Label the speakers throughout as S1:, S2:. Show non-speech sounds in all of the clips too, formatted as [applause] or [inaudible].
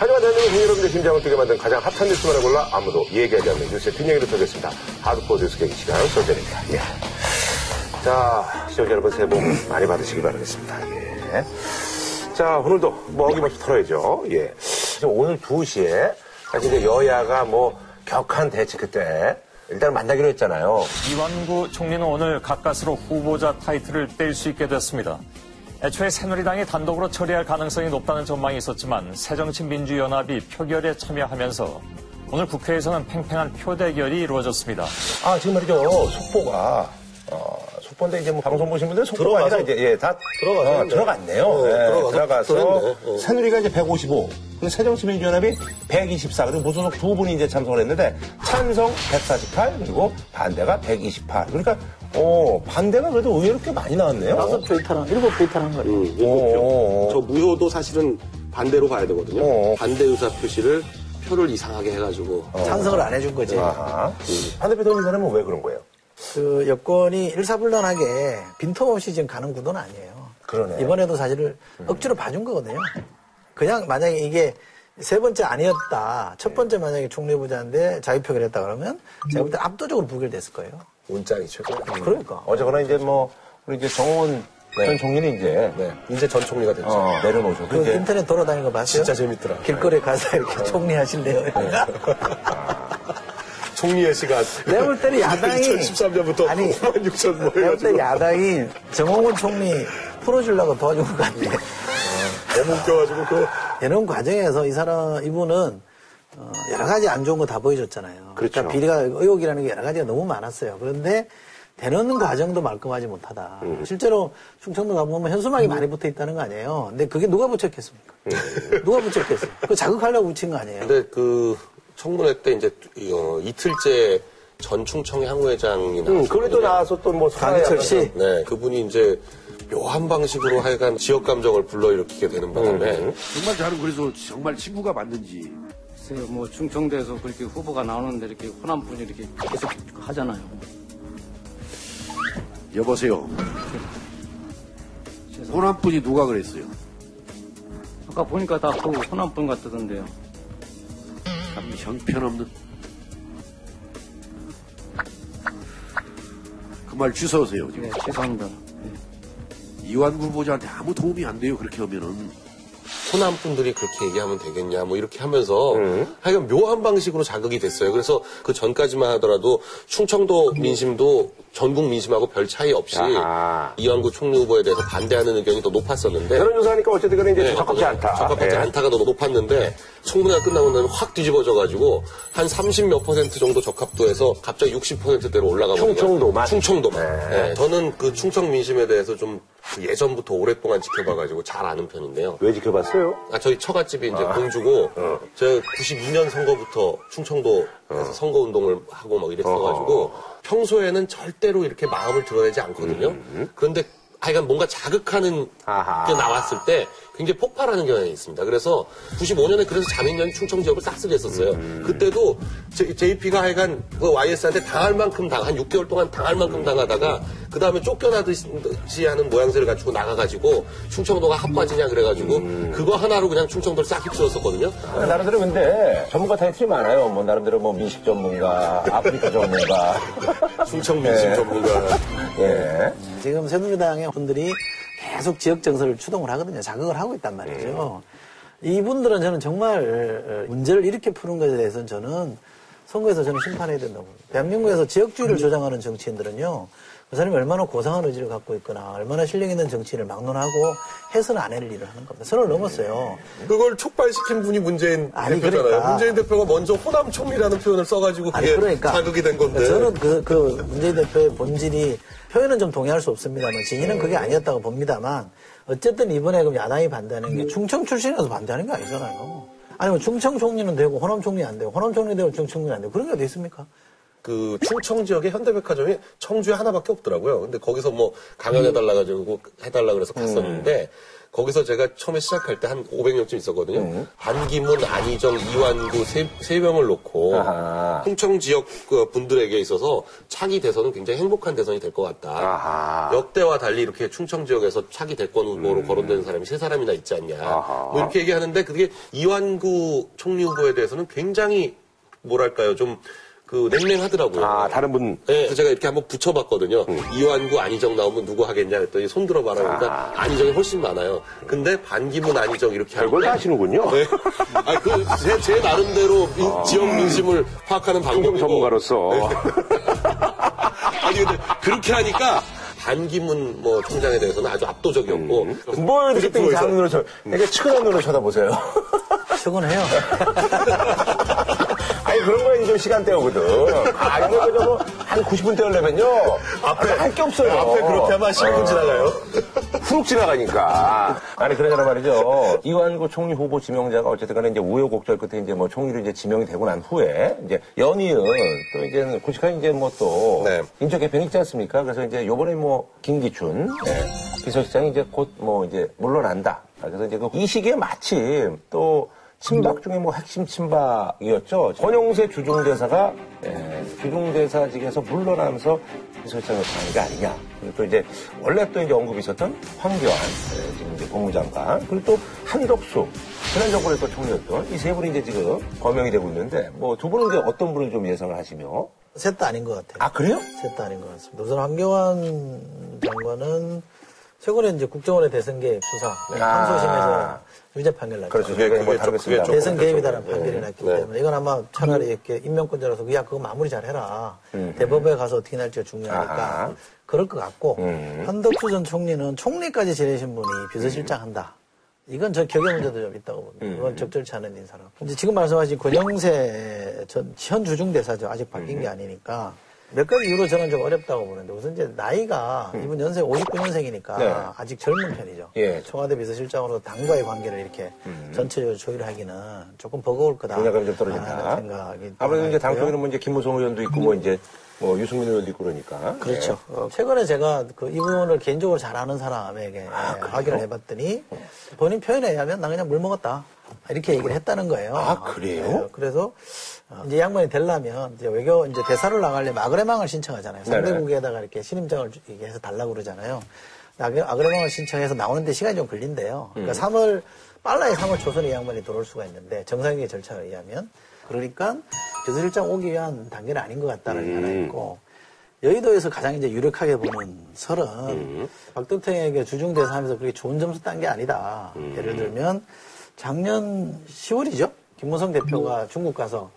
S1: 하지만 대한민국 국민여러분의 심장을 뛰게 만든 가장 핫한 뉴스만을 골라 아무도 얘기하지 않는 뉴스의 뒷얘기를 펴겠습니다. 하드코어 뉴스 계기 시간 전전입니다. 예. 자, 시청자 여러분 새해 복 많이 받으시기 바라겠습니다. 예. 자, 오늘도 뭐 어김없이 털어야죠. 예. 오늘 2시에 사실 이제 여야가 뭐 격한 대치 그때 일단 만나기로 했잖아요.
S2: 이완구 총리는 오늘 가까스로 후보자 타이틀을 뗄 수 있게 됐습니다. 애초에 새누리당이 단독으로 처리할 가능성이 높다는 전망이 있었지만 새정치민주연합이 표결에 참여하면서 오늘 국회에서는 팽팽한 표대결이 이루어졌습니다.
S1: 아, 지금 말이죠. 속보가, 어, 속보인데 이제 뭐 방송 보신 분들 속보가 아니라 이제, 예, 다
S3: 들어가서
S1: 어, 들어갔네요.
S3: 어,
S1: 예,
S3: 들어가서
S1: 들어가서.
S3: 어.
S1: 새누리가 이제 155, 그리고 새정치민주연합이 124, 그리고 무소속 두 분이 이제 참석을 했는데 찬성 148, 그리고 반대가 128. 그러니까, 어, 반대가 그래도 의외로 꽤 많이 나왔네요.
S4: 다섯 표 이탈한, 일곱 표 이탈한 거예요.
S3: 음, 일곱 표.
S1: 오.
S3: 저 무효도 사실은 반대로 가야 되거든요.
S1: 어.
S3: 반대 의사 표시를 표를 이상하게 해가지고
S4: 찬성을 안 해준 거지.
S1: 아하. 반대표 돌린 사람은 왜 그런 거예요?
S4: 그 여권이 일사불란하게 빈틈없이 지금 가는 구도는 아니에요.
S1: 그러네.
S4: 이번에도 사실을 억지로 봐준 거거든요. 그냥 만약에 이게 세 번째 아니었다. 첫 번째 만약에 총리 후보자인데 자유표결 했다 그러면 제가 볼 때 압도적으로 부결됐을 거예요.
S1: 운짱이 최고.
S4: 그러니까.
S1: 어쨌거나 이제 뭐, 우리 이제 정원 전 총리는 이제,
S3: 네, 이제 전 총리가 됐죠.
S1: 어, 내려놓으셨고.
S4: 그 인터넷 돌아다니는 거 봤어요?
S3: 진짜 재밌더라.
S4: 길거리에 가서 이렇게 총리 하실래요? [laughs]
S3: 총리의 시간.
S4: 내가 볼 때는 야당이 [laughs]
S3: 2013년부터
S4: 아니
S3: 5만 6천 뭐
S4: 내가 볼 때 야당이 정홍원 총리 풀어주려고 도와준 것 같아.
S3: 너무 웃겨가지고 그
S4: 이런 과정에서 이 사람 이분은 어, 여러 가지 안 좋은 거 다 보여줬잖아요.
S1: 그렇죠.
S4: 그러니까 비리가 의혹이라는 게 여러 가지가 너무 많았어요. 그런데 되는 과정도 말끔하지 못하다.
S1: 음.
S4: 실제로 충청도 가보면 현수막이 많이 붙어 있다는 거 아니에요. 근데 그게 누가 붙였겠습니까? [laughs] 누가 붙였겠어요? 그 자극하려고 붙인 거 아니에요?
S3: 근데 그 청문회 때 이제 어, 이틀째 전 충청 향후회장이
S1: 음,
S3: 나왔어요.
S1: 그래도 나와서 또 뭐,
S4: 강희철 씨?
S3: 네, 그분이 이제 묘한 방식으로 하여간 지역 감정을 불러일으키게 되는 바람에
S1: 음.
S5: 정말 저는 그래서 정말 친구가 맞는지
S6: 글쎄요, 뭐 충청도에서 그렇게 후보가 나오는데 이렇게 호남 분이 이렇게 계속 하잖아요.
S5: 여보세요. 호남 분이 누가 그랬어요?
S6: 아까 보니까 다 그 호남 분 같던데요.
S5: 참 형편없는. 그 말 주워오세요 지금.
S6: 네, 죄송합니다. 네.
S5: 이완구 후보자한테 아무 도움이 안 돼요 그렇게 하면은.
S3: 호남 분들이 그렇게 얘기하면 되겠냐 뭐 이렇게 하면서 하여간 묘한 방식으로 자극이 됐어요. 그래서 그 전까지만 하더라도 충청도 민심도 전국 민심하고 별 차이 없이
S1: 아하.
S3: 이완구 총리 후보에 대해서 반대하는 의견이 더 높았었는데
S1: 여론조사하니까 어쨌든 간에 이제
S3: 네,
S1: 적합지 않다.
S3: 적합하지
S1: 예.
S3: 않다가 더 높았는데 청문회가 끝나고 나면 확 뒤집어져가지고 한 30 몇 퍼센트 정도 적합도에서 갑자기 60%대로 올라가거든요.
S1: 충청도만?
S3: 충청도만.
S1: 네.
S3: 네, 저는 그 충청 민심에 대해서 좀 예전부터 오랫동안 지켜봐가지고 잘 아는 편인데요.
S1: 왜 지켜봤어요?
S3: 아, 저희 처갓집이 이제 공주고, 제가 92년 선거부터 충청도에서 선거운동을 하고 막 이랬어가지고, 평소에는 절대로 이렇게 마음을 드러내지 않거든요. 그런데 하여간 뭔가 자극하는
S1: 아하.
S3: 게 나왔을 때 굉장히 폭발하는 경향이 있습니다. 그래서 95년에 그래서 자민련이 충청 지역을 싹쓸이 했었어요. 그때도 JP가 하여간 그 YS한테 당할 만큼 당, 한 6개월 동안 당할 만큼 당하다가 그 다음에 쫓겨나듯이 하는 모양새를 갖추고 나가가지고 충청도가 핫빠지냐 그래가지고 그거 하나로 그냥 충청도를 싹 휩쓸었었거든요.
S1: 나름대로 근데 전문가 타이틀이 많아요. 뭐 나름대로 뭐 미식 전문가, 아프리카 전문가. [laughs]
S3: 충청 민심
S1: 네.
S3: 전문가.
S1: 예.
S4: 지금 새누리당의 분들이 계속 지역 정서를 추동을 하거든요. 자극을 하고 있단 말이죠. 이분들은 저는 정말 문제를 이렇게 푸는 것에 대해서는 저는 선거에서 저는 심판해야 된다고. 대한민국에서 지역주의를 조장하는 정치인들은요. 그 사람이 얼마나 고상한 의지를 갖고 있거나 얼마나 실력 있는 정치인을 막론하고 해서는 안 할 일을 하는 겁니다. 선을 넘었어요.
S3: 그걸 촉발시킨 분이 문재인
S4: 아니,
S3: 대표잖아요.
S4: 그러니까.
S3: 문재인 대표가 먼저 호남 총리라는 표현을 써가지고 그게
S4: 그러니까
S3: 자극이 된 건데.
S4: 저는 그, 그 문재인 대표의 본질이 표현은 좀 동의할 수 없습니다만 진위는 그게 아니었다고 봅니다만 어쨌든 이번에 그럼 야당이 반대하는 게 충청 출신이라서 반대하는 게 아니잖아요. 아니 뭐 충청 총리는 되고 호남 총리 안 되고 호남 총리 되고 충청 총리 안 되고 그런 게 어디 있습니까?
S3: 그 충청 지역의 현대백화점이 청주에 하나밖에 없더라고요. 근데 거기서 뭐 강연해달라 가지고 해달라 그래서 갔었는데 거기서 제가 처음에 시작할 때 한 500명쯤 있었거든요. 반기문, 안희정, 이완구 세, 세 명을 놓고
S1: 아하.
S3: 충청 지역 그 분들에게 있어서 차기 대선은 굉장히 행복한 대선이 될 것 같다.
S1: 아하.
S3: 역대와 달리 이렇게 충청 지역에서 차기 대권 후보로 거론되는 사람이 세 사람이나 있지 않냐.
S1: 음. 아하.
S3: 뭐 이렇게 얘기하는데 그게 이완구 총리 후보에 대해서는 굉장히 뭐랄까요 좀 그 냉랭하더라고요.
S1: 아, 다른 분.
S3: 네, 그래서 제가 이렇게 한번 붙여봤거든요. 이완구, 안희정 나오면 누구 하겠냐 했더니 손 들어봐라 그러니까 안희정이 훨씬 많아요. 근데 반기문, 안희정 이렇게
S1: 별걸 다 하시는군요.
S3: 네. 아, 그, 제, 제 나름대로 민- 지역 민심을 파악하는 방법이고.
S1: 전문가로서. [laughs]
S3: 아니, 근데 그렇게 하니까 반기문 뭐 총장에 대해서는 아주 압도적이었고.
S1: 뭘 이렇게 또
S3: 부에서
S1: 이상한 눈으로 쳐, 되게 측은한 눈으로 쳐다보세요. [laughs]
S4: 출근해요. [laughs]
S1: 아니, 그런 거에 좀 시간대거든. 아, 이거 그저 뭐, 한 90분 때려려면요. 앞에 할 게 없어요.
S3: 앞에 그렇게 하면 10분 지나가요.
S1: 훅 지나가니까. 아니, 그러잖아 말이죠. [laughs] 이완구 총리 후보 지명자가 어쨌든 간에 이제 우여곡절 끝에 이제 뭐 총리로 이제 지명이 되고 난 후에 이제 연이은 또 이제 고식한 이제 뭐또
S3: 네.
S1: 인적 개편이 있지 않습니까? 그래서 이제 요번에 뭐 김기춘 예, 비서실장이 이제 곧 뭐 이제 물러난다. 아, 그래서 이제 그 이 시기에 마침 또 친박 중에 뭐 핵심 친박이었죠. 권영세 주중대사가 예, 주중대사직에서 물러나면서 비서실장을 가는 게 아니냐. 그리고 또 이제 원래 또 이제 언급이 있었던 황교안 예, 지금 이제 법무장관 그리고 또 한덕수 지난 정권에 또 총리였던 이 세 분이 이제 지금 거명이 되고 있는데 뭐 두 분은 이제 어떤 분을 좀 예상을 하시며
S4: 셋 다 아닌 것 같아요.
S1: 아 그래요?
S4: 셋 다 아닌 것 같습니다. 우선 황교안 장관은 최근에 이제 국정원의 대선 개입 수사 항소심에서 유죄 판결 났죠.
S1: 그렇죠. 뭐
S3: 그게
S1: 다루겠습니다.
S3: 좀-
S4: 대선
S3: 그게
S4: 개입이다라는 판결이
S3: 네.
S4: 났기
S3: 네.
S4: 때문에 이건 아마 차라리 이렇게 임명권자로서 야 그거 마무리 잘 해라. 대법에 가서 어떻게 날지가 중요하니까
S1: 음. 아하.
S4: 그럴 것 같고
S1: 음.
S4: 한덕수 전 총리는 총리까지 지내신 분이 비서실장 한다. 이건 저 격의 문제도 좀 있다고 봅니다.
S1: 음.
S4: 그건 적절치 않은 인사라. 이제 지금 말씀하신 권영세 전 현 주중대사죠. 아직 바뀐
S1: 음.
S4: 게 아니니까. 몇 가지 이유로 저는 좀 어렵다고 보는데 우선 이제 나이가 이분 연세 59년생이니까
S1: 음. 네.
S4: 아직 젊은 편이죠.
S1: 예.
S4: 청와대 비서실장으로 당과의 관계를 이렇게 전체적으로 조율하기는 조금 버거울 거다.
S1: 분야감이 좀 떨어진다.
S4: 하는 생각이
S1: 아무래도 이제 당
S4: 있고요.
S1: 쪽에는 뭐 이제 김무성 의원도 있고 뭐 이제 뭐 유승민 의원도 있고 그러니까.
S4: 그렇죠. 어, 최근에 제가 그 이분을 개인적으로 잘 아는 사람에게
S1: 아,
S4: 예, 확인을 해봤더니 본인 표현에 의하면 나 그냥 물 먹었다. 이렇게 얘기를 했다는 거예요.
S1: 아, 그래요?
S4: 네, 그래서 어, 이제 이 양반이 되려면 이제 외교 이제 대사를 나가려면 아그레망을 신청하잖아요.
S1: 네네.
S4: 상대국에다가 이렇게 신임장을 주- 이렇게 해서 달라고 그러잖아요. 아그- 아그레망을 신청해서 나오는데 시간이 좀 걸린대요. 그러니까
S1: 음.
S4: 3월 빨라야 3월 초순에 이 양반이 들어올 수가 있는데 정상적인 절차에 의하면 그러니까 비서실장 오기 위한 단계는 아닌 것 같다는 게
S1: 음.
S4: 하나 있고 여의도에서 가장 이제 유력하게 보는 설은 박덕택에게 주중대사 하면서 그렇게 좋은 점수 딴 게 아니다. 예를 들면 작년 10월이죠. 김무성 대표가 중국 가서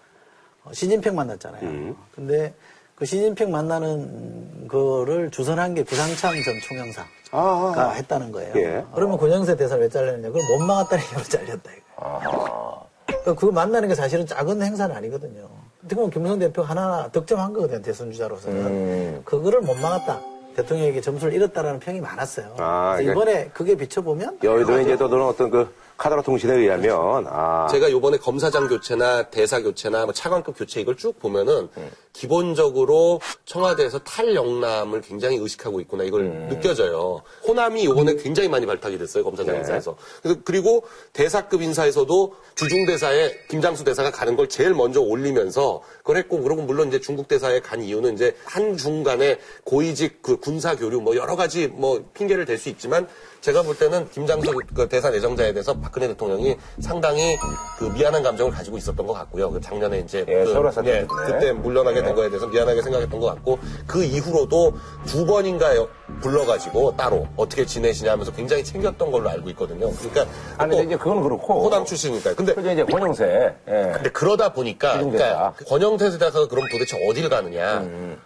S4: 어, 시진핑 만났잖아요. 근데 그 시진핑 만나는 거를 주선한 게 구상창 전 총영사가 했다는 거예요.
S1: 예.
S4: 그러면 권영세 대사를 왜 잘렸냐? 그걸 못 막았다는 [laughs] 이유로 잘렸다 이거. 그러니까 그거 만나는 게 사실은 작은 행사는 아니거든요. 어떻게 보면 김무성 대표 하나 득점한 거거든요. 대선 주자로서는.
S1: 음.
S4: 그거를 못 막았다. 대통령에게 점수를 잃었다라는 평이 많았어요.
S1: 아, 그러니까
S4: 이번에 그게 비춰보면
S1: 여의도에 이제 떠도는 어떤 그 카더라 통신에 의하면 아
S3: 제가 요번에 검사장 교체나 대사 교체나 뭐 차관급 교체 이걸 쭉 보면은 기본적으로 청와대에서 탈영남을 굉장히 의식하고 있구나 이걸 느껴져요. 호남이 요번에 굉장히 많이 발탁이 됐어요 검사장
S1: 네.
S3: 인사에서. 그리고 대사급 인사에서도 주중 대사에 김장수 대사가 가는 걸 제일 먼저 올리면서 그걸 했고 그리고 물론 이제 중국 대사에 간 이유는 이제 한 중 간의 고위직 그 군사 교류 뭐 여러 가지 뭐 핑계를 댈 수 있지만 제가 볼 때는 김장수 그 대사 내정자에 대해서 박근혜 대통령이 상당히 그 미안한 감정을 가지고 있었던 것 같고요. 그 작년에 이제
S1: 예,
S3: 그,
S1: 세월호 사태
S3: 예,
S1: 때문에.
S3: 그때 물러나게 된 거에 대해서 미안하게 생각했던 것 같고 그 이후로도 두 번인가 요 불러가지고 따로 어떻게 지내시냐 하면서 굉장히 챙겼던 걸로 알고 있거든요. 그러니까
S1: 아니 근데 이제 그건 그렇고
S3: 호남 출신이니까요. 근데
S1: 이제 권영세 예.
S3: 근데 그러다 보니까. 그러니까 권영태 대사가 그럼 도대체 어디를 가느냐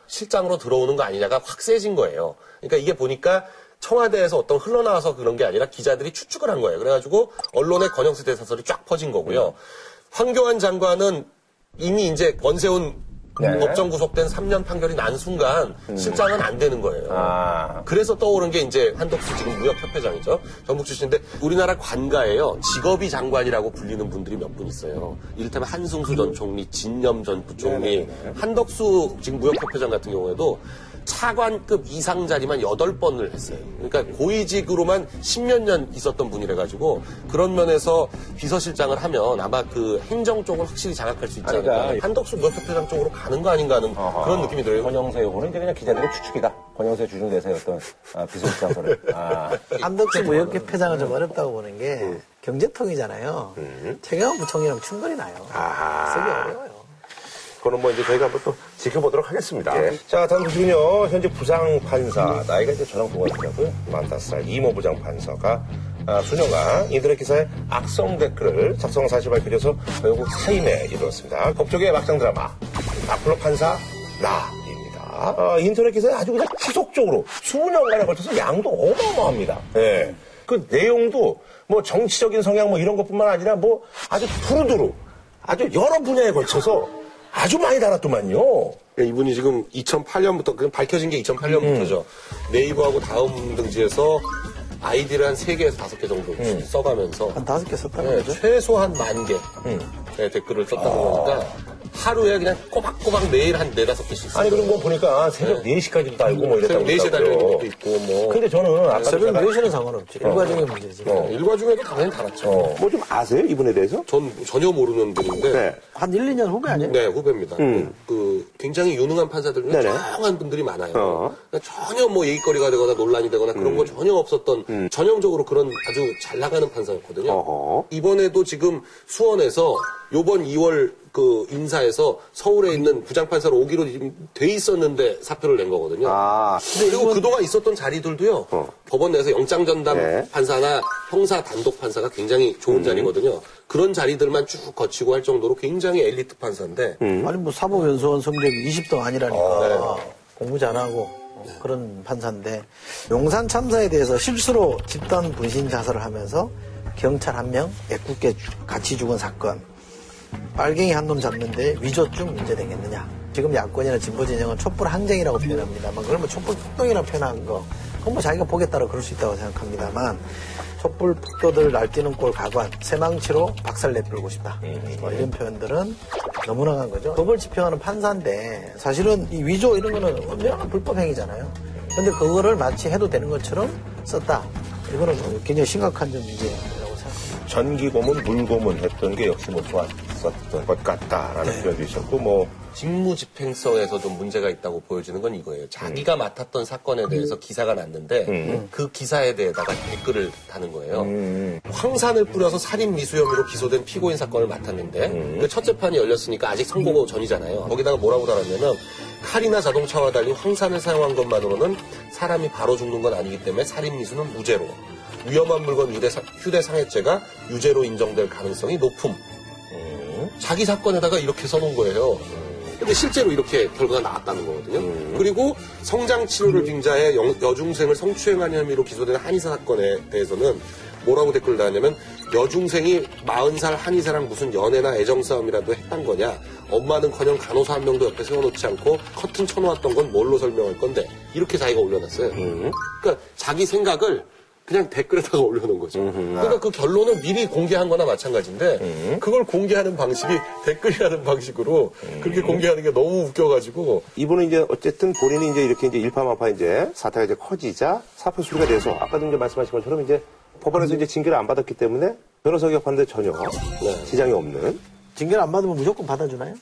S3: 실장으로 들어오는 거 아니냐가 확 세진 거예요. 그러니까 이게 보니까 청와대에서 어떤 흘러나와서 그런 게 아니라 기자들이 추측을 한 거예요. 그래가지고 언론에 권영세 대사설이 쫙 퍼진 거고요. 황교안 장관은 이미 이제 원세훈
S1: 네.
S3: 법정 구속된 3년 판결이 난 순간 실장은 안 되는 거예요.
S1: 아.
S3: 그래서 떠오른 게 이제 한덕수 지금 무역협회장이죠. 전북 출신인데 우리나라 관가에요. 직업이 장관이라고 불리는 분들이 몇 분 있어요. 이를테면 한승수 전 총리, 진념 전 부총리, 한덕수 지금 무역협회장 같은 경우에도 차관급 이상 자리만 8번을 했어요. 그러니까 고위직으로만 10몇 년 있었던 분이라 가지고 그런 면에서 비서실장을 하면 아마 그 행정 쪽을 확실히 장악할 수 있지 않을까.
S1: 그러니까
S3: 한덕수 무역협회장 쪽으로 가는 거 아닌가 하는 그런 느낌이 들어요.
S1: 권영세 요거는 이제 그냥 기자들의 추측이다. 권영세 주중대사의 어떤 아, 비서실장 소리. 아. [laughs]
S4: 한덕수 무역협회장은 좀 어렵다고 보는 게 경제통이잖아요. 최경환 부총리랑 충돌이 나요.
S1: 아하.
S4: 쓰기 어려워요.
S1: 그거는 뭐 이제 저희가 한번 또 지켜보도록 하겠습니다. 자, 다음 소식은요. 현재 부장판사, 나이가 이제 저랑 동갑이라고요. 45살 이모 부장 판사가 아, 수녀가 인터넷 기사에 악성 댓글을 작성 사실 밝혀져서 결국 사임에 이르렀습니다. 법조계 막장 드라마, 악플러 판사, 나입니다. 어, 인터넷 기사에 아주 그냥 지속적으로 수년간에 걸쳐서 양도 어마어마합니다. 예. 그 내용도 뭐 정치적인 성향 뭐 이런 것뿐만 아니라 뭐 아주 두루두루 아주 여러 분야에 걸쳐서 아주 많이 달았더만요.
S3: 예, 이분이 지금 2008년부터, 그 밝혀진 게 2008년부터죠. 네이버하고 다음 등지에서 아이디를 한 3개에서 5개 정도 써가면서
S4: 한 다섯 개 썼다는
S3: 네,
S4: 거죠.
S3: 최소한 만개 네, 댓글을 썼다는 거니까 하루에 그냥 꼬박꼬박 매일 한 네다섯 개씩.
S1: 아니 그리고 뭐 보니까 새벽 4시까지도 달고 뭐 이랬다고
S3: 새벽 4시에 달리는. 것도 있고 뭐
S1: 근데 저는 아까
S4: 새벽
S1: 제가
S4: 4시는 상관없지. 일과적인 문제지.
S3: 어, 일과 중에도 당연히 달았죠.
S1: 뭐좀 아세요 이분에 대해서?
S3: 전 전혀 모르는 분인데
S1: 네.
S4: 한 1, 2년 후배 아니에요?
S3: 네, 후배입니다. 그 굉장히 유능한 판사들 중에. 조용한 분들이 많아요.
S1: 어.
S3: 그러니까 전혀 뭐 얘기거리가 되거나 논란이 되거나 그런 거 전혀 없었던 전형적으로 그런 아주 잘 나가는 판사였거든요.
S1: 어허.
S3: 이번에도 지금 수원에서 요번 2월 그 인사에서 서울에 있는 부장판사로 오기로 지금 돼 있었는데 사표를 낸 거거든요.
S1: 아,
S3: 그리고 그동안 있었던 자리들도요.
S1: 어.
S3: 법원 내에서 영장 전담
S1: 네.
S3: 판사나 형사 단독 판사가 굉장히 좋은 자리거든요. 그런 자리들만 쭉 거치고 할 정도로 굉장히 엘리트 판사인데
S4: 아니 뭐 사법연수원 성적이 20등 아니라니까 공부 잘하고 어, 그런 판사인데 용산 참사에 대해서 실수로 집단 분신 자살을 하면서 경찰 한 명 애꿎게 죽- 같이 죽은 사건 빨갱이 한 놈 잡는데 위조증 문제 되겠느냐? 지금 야권이나 진보 진영은 촛불 항쟁이라고 표현합니다만 그걸 뭐 촛불 폭동이라고 표현한 거. 그건 뭐 자기가 따라 그럴 수 있다고 생각합니다만 촛불 폭도들 날뛰는 꼴 가관 새망치로 박살 내불고 싶다. 뭐 이런 표현들은 너무 나간 거죠. 법을 집행하는 판사인데 사실은 이 위조 이런 거는 엄연한 불법 행위잖아요. 근데 그거를 마치 해도 되는 것처럼 썼다. 이거는 뭐 굉장히 심각한 생각합니다
S1: 전기고문, 물고문 했던 게 역시 뭐 좋았었던 것 같다라는 표현도 있었고 뭐
S3: 직무 집행성에서 좀 문제가 있다고 보여지는 건 이거예요. 자기가 맡았던 사건에 대해서 기사가 났는데 그 기사에 대해다가 댓글을 다는 거예요. 황산을 뿌려서 살인 미수 혐의로 기소된 피고인 사건을 맡았는데 그첫 재판이 열렸으니까 아직 선고 전이잖아요. 거기다가 뭐라고 달았냐면 칼이나 자동차와 달리 황산을 사용한 것만으로는 사람이 바로 죽는 건 아니기 때문에 살인 미수는 무죄로 위험한 물건 휴대상해죄가 유죄로 인정될 가능성이 높음. 자기 사건에다가 이렇게 써놓은 거예요. 근데 실제로 이렇게 결과가 나왔다는 거거든요. 그리고 성장 치료를 빙자해 여, 여중생을 성추행한 혐의로 기소된 한의사 사건에 대해서는 뭐라고 댓글을 달았냐면 여중생이 40살 한의사랑 무슨 연애나 애정 싸움이라도 했단 거냐 엄마는커녕 간호사 한 명도 옆에 세워놓지 않고 커튼 쳐놓았던 건 뭘로 설명할 건데 이렇게 자기가 올려놨어요. 그러니까 자기 생각을 그냥 댓글에다가 [laughs] 올려놓은 거죠. 그러니까 그 결론을 미리 공개한 거나 마찬가지인데 그걸 공개하는 방식이 댓글이라는 방식으로 그렇게 공개하는 게 너무 웃겨가지고
S1: 이분은 이제 어쨌든 본인이 이제 이렇게 이제 일파만파 이제 사태가 이제 커지자 사표 수리가 돼서 아까도 이제 말씀하신 것처럼 이제 법원에서 이제 징계를 안 받았기 때문에 변호사 개업하는데 전혀 지장이 없는
S4: 징계를 안 받으면 무조건 받아주나요?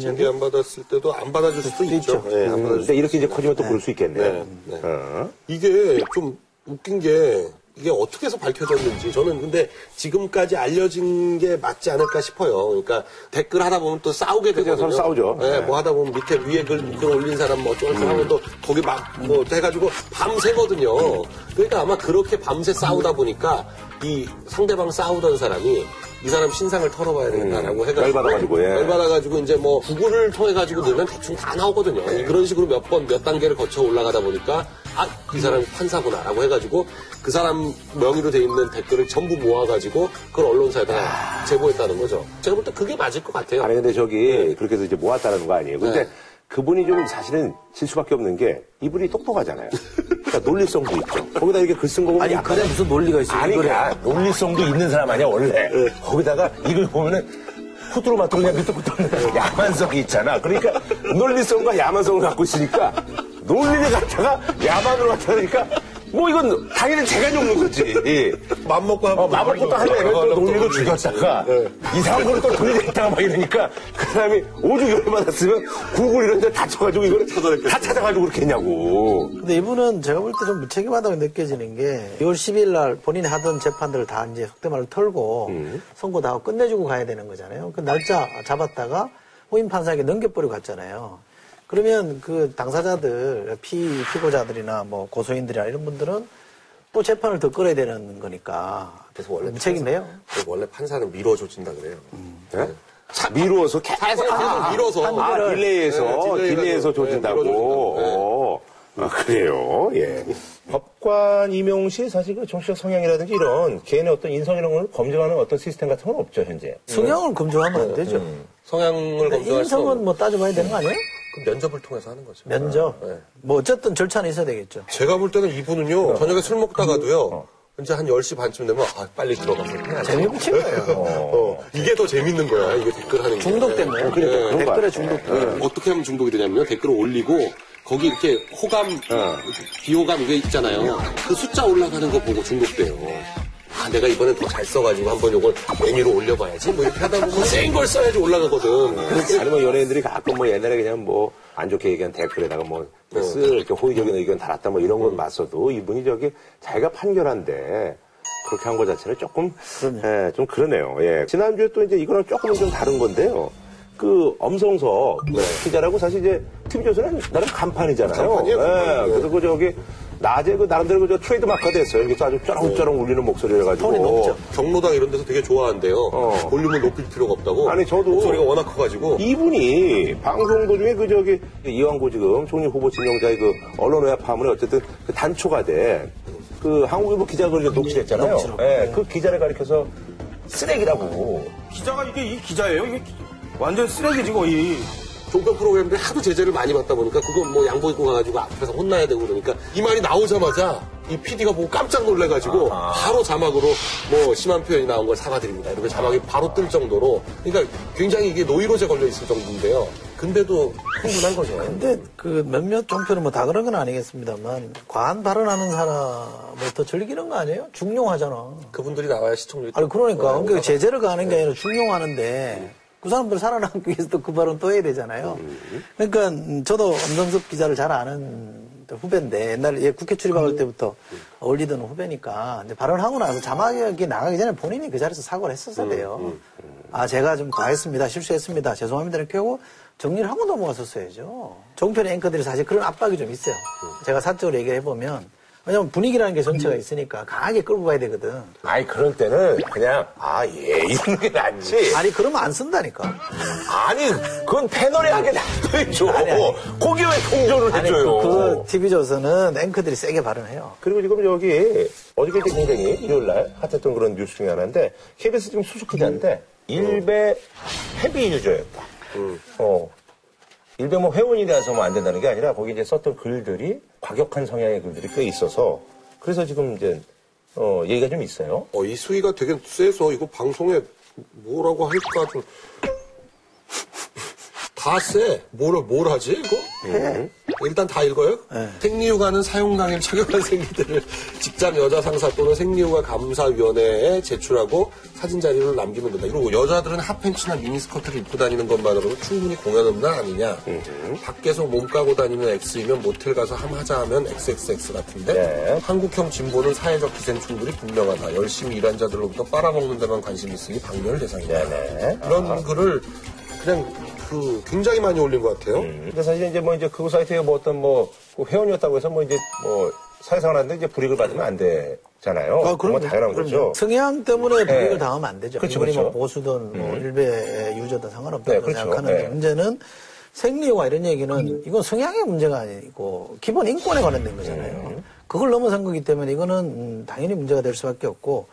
S3: 징계 안 받았을 때도 안 받아줄 수도 있죠. 네, 안
S1: 음,
S3: 받아줄 수도
S1: 이렇게 이제 커지면 또 그럴 수 있겠네.
S3: 네, 네.
S1: 어.
S3: 이게 좀 웃긴 게 이게 어떻게 해서 밝혀졌는지 저는 근데 지금까지 알려진 게 맞지 않을까 싶어요. 그러니까 댓글 하다 보면 또 싸우게 되거든요.
S1: 서로 싸우죠.
S3: 네,
S1: 네.
S3: 뭐 하다 보면 밑에 위에 글, 글 올린 사람 뭐 어쩌고 하면 또 거기 막뭐 해가지고 밤새거든요. 그러니까 아마 그렇게 밤새 싸우다 보니까 이 상대방 싸우던 사람이 이 사람 신상을 털어봐야 된다라고 해가지고
S1: 열받아가지고, 예.
S3: 열받아가지고 이제 뭐 구글을 통해 가지고 넣으면 대충 다 나오거든요. 그런 식으로 몇 번 몇 단계를 거쳐 올라가다 보니까 아, 이 사람이 판사구나라고 해가지고 그 사람 명의로 돼 있는 댓글을 전부 모아가지고 그걸 언론사에다가 제보했다는 거죠. 제가 볼 때 그게 맞을 것 같아요.
S1: 아니 근데 저기 그렇게 해서 이제 모았다는 거 아니에요. 근데
S3: 네.
S1: 그분이 좀 사실은 질 수밖에 없는 게 이분이 똑똑하잖아요. 그러니까 논리성도 있죠. 거기다 이렇게 글 쓴 거 보면
S4: 아니,
S1: 약간
S4: 글에 무슨 논리가 있어요?
S1: 아니
S4: 이거를.
S1: 그러니까 논리성도 있는 사람 아니야 원래. 거기다가 이걸 보면은 후뚜루 마뚜루 그냥 밑에 붙어 야만성이 있잖아. 그러니까 논리성과 야만성을 갖고 있으니까 논리를 갖다가 야만으로 갖다 니까 뭐 이건 당연히 제가 죽는 거지.
S3: 맘 먹고 하면
S1: 어, 마블 것도 한 애를 또 논리로 죽였다가 이상한 거를 또 돌리겠다가 막 이러니까 그 사람이 오죽 열받았으면 구글 이런 데 다쳐가지고 이거를 다 찾아가지고 그렇게 했냐고.
S4: 근데 이분은 제가 볼 때 좀 무책임하다고 느껴지는 게 2월 10일 날 본인이 하던 재판들을 다 이제 속된 말로 털고 선고 다 하고 끝내주고 가야 되는 거잖아요. 그 날짜 잡았다가 후임 판사에게 넘겨버리고 갔잖아요. 그러면 그 당사자들, 피, 피고자들이나 뭐 고소인들이나 이런 분들은 또 재판을 더 끌어야 되는 거니까.
S3: 그래서 원래
S4: 무책임해요.
S3: 판사- 원래 판사는 밀어줘준다 그래요.
S1: 네? 미루어서 계속,
S3: 계속 밀어서.
S1: 아,
S4: 판결을-
S1: delay해서,
S3: 네, delay
S1: delay해서
S3: 가지고,
S1: 조진다고.
S3: 네. 네.
S1: 어. 아, 그래요. 예. 법관 임용 시 사실 그 정치적 성향이라든지 이런 개인의 어떤 인성 이런 걸 검증하는 어떤 시스템 같은 건 없죠, 현재.
S4: 성향을 검증하면 안 되죠.
S3: 성향을
S4: 근데
S3: 검증할 수
S4: 인성은 뭐 따져봐야 되는 거 아니에요?
S3: 그 면접을 통해서 하는 거죠.
S4: 면접.
S3: 네.
S4: 뭐 어쨌든 절차는 있어야 되겠죠.
S3: 제가 볼 때는 이분은요, 저녁에 술 먹다가도요, 이제 한 10시 반쯤 되면, 아, 빨리 들어가서 해야지.
S4: 재미붙인 거예요. [laughs]
S3: 어, 이게 더 재밌는 거야, 이게 댓글 하는 게.
S4: 중독 때문에.
S1: 그러니까 그런 거
S4: 댓글에
S1: 같아.
S4: 중독.
S3: 네. 어떻게 하면 중독이 되냐면 댓글을 올리고 거기 이렇게 호감, 비호감 이게 있잖아요. 그 숫자 올라가는 거 보고 중독돼요. 아, 내가 이번엔 더 잘 써가지고 한번 요걸 메뉴로 올려봐야지. 뭐 이렇게 하다 보면 센 걸 써야지 올라가거든.
S1: 아니 뭐 연예인들이 가끔 뭐 옛날에 그냥 뭐 안 좋게 얘기한 댓글에다가 뭐쓸 이렇게 호의적인 의견 달았다 뭐 이런 건 맞서도 이분이 저기 자기가 판결한데 그렇게 한것 자체는 조금 예, 좀 그러네요. 예. 지난주에 또 이제 이거랑 조금은 좀 다른 건데요. 그 엄성석 기자라고 사실 이제 TV조선은 나름 간판이잖아요.
S3: 간판이에요, 간판.
S1: 예, 그래서 그 저기 낮에 그 나름대로 그저 트레이드 마크가 됐어요. 이게 아주 쩌렁쩌렁 울리는 목소리를 가지고.
S4: 톤이 높죠.
S3: 경로당 이런 데서 되게 좋아한대요.
S1: 어.
S3: 볼륨을 높일 필요가 없다고.
S1: 아니, 저도-
S3: 목소리가 워낙 커가지고.
S1: 이분이 방송 도중에 그 저기 이왕고 지금 총리 후보 진영자의 그 언론 외압 파문에 어쨌든 그 단초가 돼. 그 한국일보 기자가 녹취했잖아요. 예, 그 기자를 가리켜서 쓰레기라고.
S7: 기자가 이게 이 기자예요? 이게 기- 완전 쓰레기지 거의.
S3: 종편 프로그램들이 하도 제재를 많이 받다 보니까 그거 뭐 양복 입고 가가지고 앞에서 혼나야 되고 그러니까 이 말이 나오자마자 이 PD가 보고 깜짝 놀래가지고 바로 자막으로 뭐 심한 표현이 나온 걸 사과드립니다. 이렇게 자막이 바로 뜰 정도로 그러니까 굉장히 이게 노이로제 걸려 있을 정도인데요. 근데도 흥분한 거죠.
S4: 근데 그 몇몇 종편은 뭐 다 그런 건 아니겠습니다만 과한 발언하는 사람을 더 즐기는 거 아니에요? 중용하잖아.
S3: 그분들이 나와야 시청률이
S4: 아니 그러니까
S3: 네,
S4: 그러니까 제재를 가는 게 아니라 중용하는데 그 사람들 살아남기 위해서 또그 발언 또 해야 되잖아요. 그러니까 음, 저도 엄성섭 기자를 잘 아는 후배인데 옛날에 얘 국회 출입할 때부터 어울리던 후배니까 이제 발언하고 나서 자막이 나가기 전에 본인이 그 자리에서 사과를 했었어야 돼요. 아 제가 좀 과했습니다. 실수했습니다. 죄송합니다. 이렇게 하고 정리를 하고 넘어갔었어야죠. 종편의 앵커들이 사실 그런 압박이 좀 있어요. 제가 사적으로 얘기해 보면 왜냐면 분위기라는 게 전체가 있으니까 강하게 끌고 가야 되거든.
S1: 아니, 그럴 때는 그냥, 아, 예, 이런 게 낫지.
S4: 아니 그러면 안 쓴다니까.
S1: 아니, 그건 패널에 하게 놔둬야죠.
S4: 아니, 아니.
S1: 거기 왜 통조를
S4: 아니
S1: 해줘요?
S4: 그, 그 TV조선은 앵커들이 세게 발언해요.
S1: 그리고 지금 여기 어저께 굉장히 일요일 날 핫했던 그런 뉴스 중에 하나인데 KBS 지금 수석 기자인데 일베 헤비 유저였다. 어. 일베 뭐 회원이라서 뭐 안 된다는 게 아니라 거기 이제 썼던 글들이 과격한 성향의 글들이 꽤 있어서 그래서 지금 이제 어 얘기가 좀 있어요.
S3: 어, 이 수위가 되게 세서 이거 방송에 뭐라고 할까 좀. 다 쎄. 뭘, 뭘 하지, 이거? 일단 다 읽어요? 생리휴가는 사용당일 착용한 [laughs] 생리들을 직장 여자 상사 또는 생리휴가 감사위원회에 제출하고 사진 자료를 남기면 된다. 이러고 여자들은 핫팬츠나 미니스커트를 입고 다니는 것만으로도 충분히 공연 음란 아니냐. 밖에서 몸 까고 다니는 X이면 모텔 가서 함 하자 하면 XXX 같은데
S1: 네.
S3: 한국형 진보는 사회적 기생충들이 분명하다. 열심히 일한 자들로부터 빨아먹는 데만 관심이 있으니 방멸 대상이다. 이런 글을 그냥 그 굉장히 많이 올린 것 같아요.
S1: 근데 사실 이제 뭐 이제 그 사이트에 뭐 어떤 뭐그 회원이었다고 해서 뭐 이제 뭐 사회생활 하는데 이제 불이익을 받으면 안 되잖아요.
S4: 아,
S1: 그건 당연한
S4: 그럼요.
S1: 거죠.
S4: 성향 때문에 불이익을
S1: 네.
S4: 당하면 안 되죠.
S1: 그렇죠,
S4: 이분이 뭐
S1: 그렇죠.
S4: 보수든 뭐 일베 유저든 상관없다고
S1: 네, 그렇죠.
S4: 생각하는데
S1: 네.
S4: 문제는 생리와 이런 얘기는 이건 성향의 문제가 아니고 기본 인권에 관련된 거잖아요. 그걸 넘어선 거기 때문에 이거는 음, 당연히 문제가 될 수밖에 없고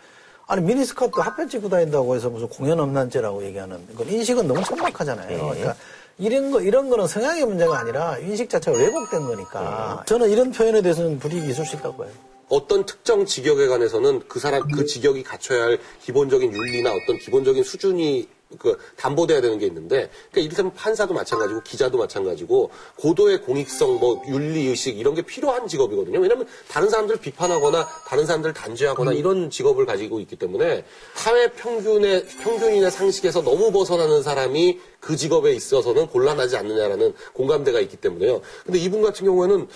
S4: 아니 미니스커트 핫팬츠 입고 다닌다고 해서 무슨 공연 음란죄라고 얘기하는 이건 인식은 너무 천박하잖아요. 그러니까 이런 거 이런 거는 성향의 문제가 아니라 인식 자체가 왜곡된 거니까 저는 이런 표현에 대해서는 불이익이 있을 수 있다고 봐요.
S3: 어떤 특정 직역에 관해서는 그 사람 그 직역이 갖춰야 할 기본적인 윤리나 어떤 기본적인 수준이 그 담보돼야 되는 게 있는데 그러니까 이를테면 판사도 마찬가지고 기자도 마찬가지고 고도의 공익성 뭐 윤리 의식 이런 게 필요한 직업이거든요. 왜냐하면 다른 사람들을 비판하거나 다른 사람들을 단죄하거나 이런 직업을 가지고 있기 때문에 사회 평균의 평균인의 상식에서 너무 벗어나는 사람이 그 직업에 있어서는 곤란하지 않느냐라는 공감대가 있기 때문에요. 근데 이분 같은 경우에는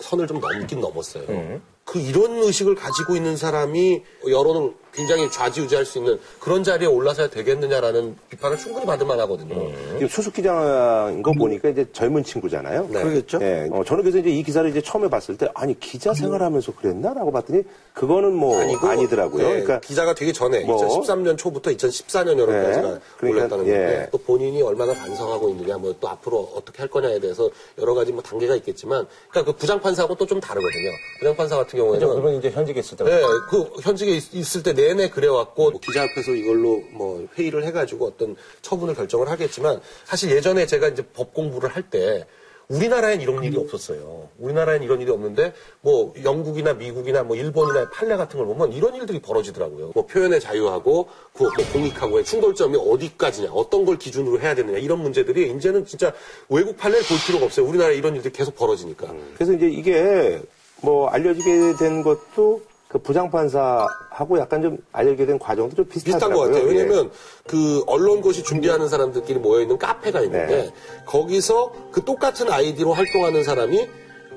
S3: 선을 좀 넘긴 넘었어요. 그 이런 의식을 가지고 있는 사람이 여론을 굉장히 좌지우지할 수 있는 그런 자리에 올라서야 되겠느냐라는 비판을 충분히 받을 만하거든요.
S1: 지금 수석 기자인 거 보니까 이제 젊은 친구잖아요.
S3: 네.
S4: 그러겠죠?
S1: 예, 어, 저는 그래서 이제 이 기사를 이제 처음에 봤을 때 아니 기자 생활하면서 그랬나라고 봤더니 그거는 뭐
S3: 아니고,
S1: 아니더라고요
S3: 네,
S1: 그러니까
S3: 기자가 되기 전에
S1: 뭐.
S3: 2013년 초부터 2014년 여름까지가
S1: 네, 그러니까,
S3: 올랐다는
S1: 예.
S3: 건데 또 본인이 얼마나 반성하고 있느냐 뭐 또 앞으로 어떻게 할 거냐에 대해서 여러 가지 뭐 단계가 있겠지만 그러니까 그 부장판사하고 또 좀 다르거든요. 부장판사 같은 경우에는
S1: 그건 이제 현직에 있을 때
S3: 네, 그 현직에 있, 을때 내내 그래왔고 뭐 기자 앞에서 이걸로 뭐 회의를 해가지고 어떤 처분을 결정을 하겠지만 사실 예전에 제가 이제 법 공부를 할 때 우리나라엔 이런 일이 없었어요. 우리나라엔 이런 일이 없는데 뭐 영국이나 미국이나 뭐 일본이나 판례 같은 걸 보면 이런 일들이 벌어지더라고요. 뭐 표현의 자유하고 그뭐 공익하고의 충돌점이 어디까지냐, 어떤 걸 기준으로 해야 되느냐 이런 문제들이 이제는 진짜 외국 판례를 볼 필요가 없어요. 우리나라에 이런 일들이 계속 벌어지니까.
S1: 그래서 이제 이게 뭐 알려지게 된 것도 그 부장판사하고 약간 좀 알려지게 된 과정도 좀
S3: 비슷한. 것 같아요.
S1: 예.
S3: 왜냐면 그 언론고시 준비하는 사람들끼리 모여 있는 카페가 있는데
S1: 네.
S3: 거기서 그 똑같은 아이디로 활동하는 사람이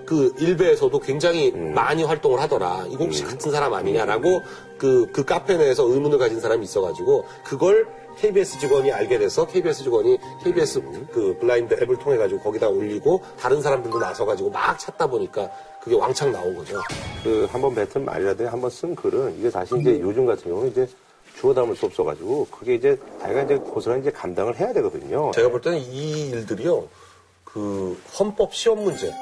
S3: 그 일베에서도 굉장히
S1: 음.
S3: 많이 활동을 하더라. 이거 혹시 같은 사람 아니냐라고 그, 그 카페 내에서 의문을 가진 사람이 있어가지고 그걸 KBS 직원이 알게 돼서 KBS 직원이 KBS
S1: 음.
S3: 그 블라인드 앱을 통해 가지고 거기다 올리고 다른 사람들도 나서 가지고 막 찾다 보니까 그게 왕창 나온 거죠.
S1: 그한 번 뱉은 말이라든지 한번 쓴 글은 이게 사실 이제 요즘 같은 경우는 이제 주워 담을 수 없어가지고 그게 이제 자기가 이제 고스란히 이제 감당을 해야 되거든요.
S3: 제가 볼 때는 이 일들이요, 그 헌법 시험 문제,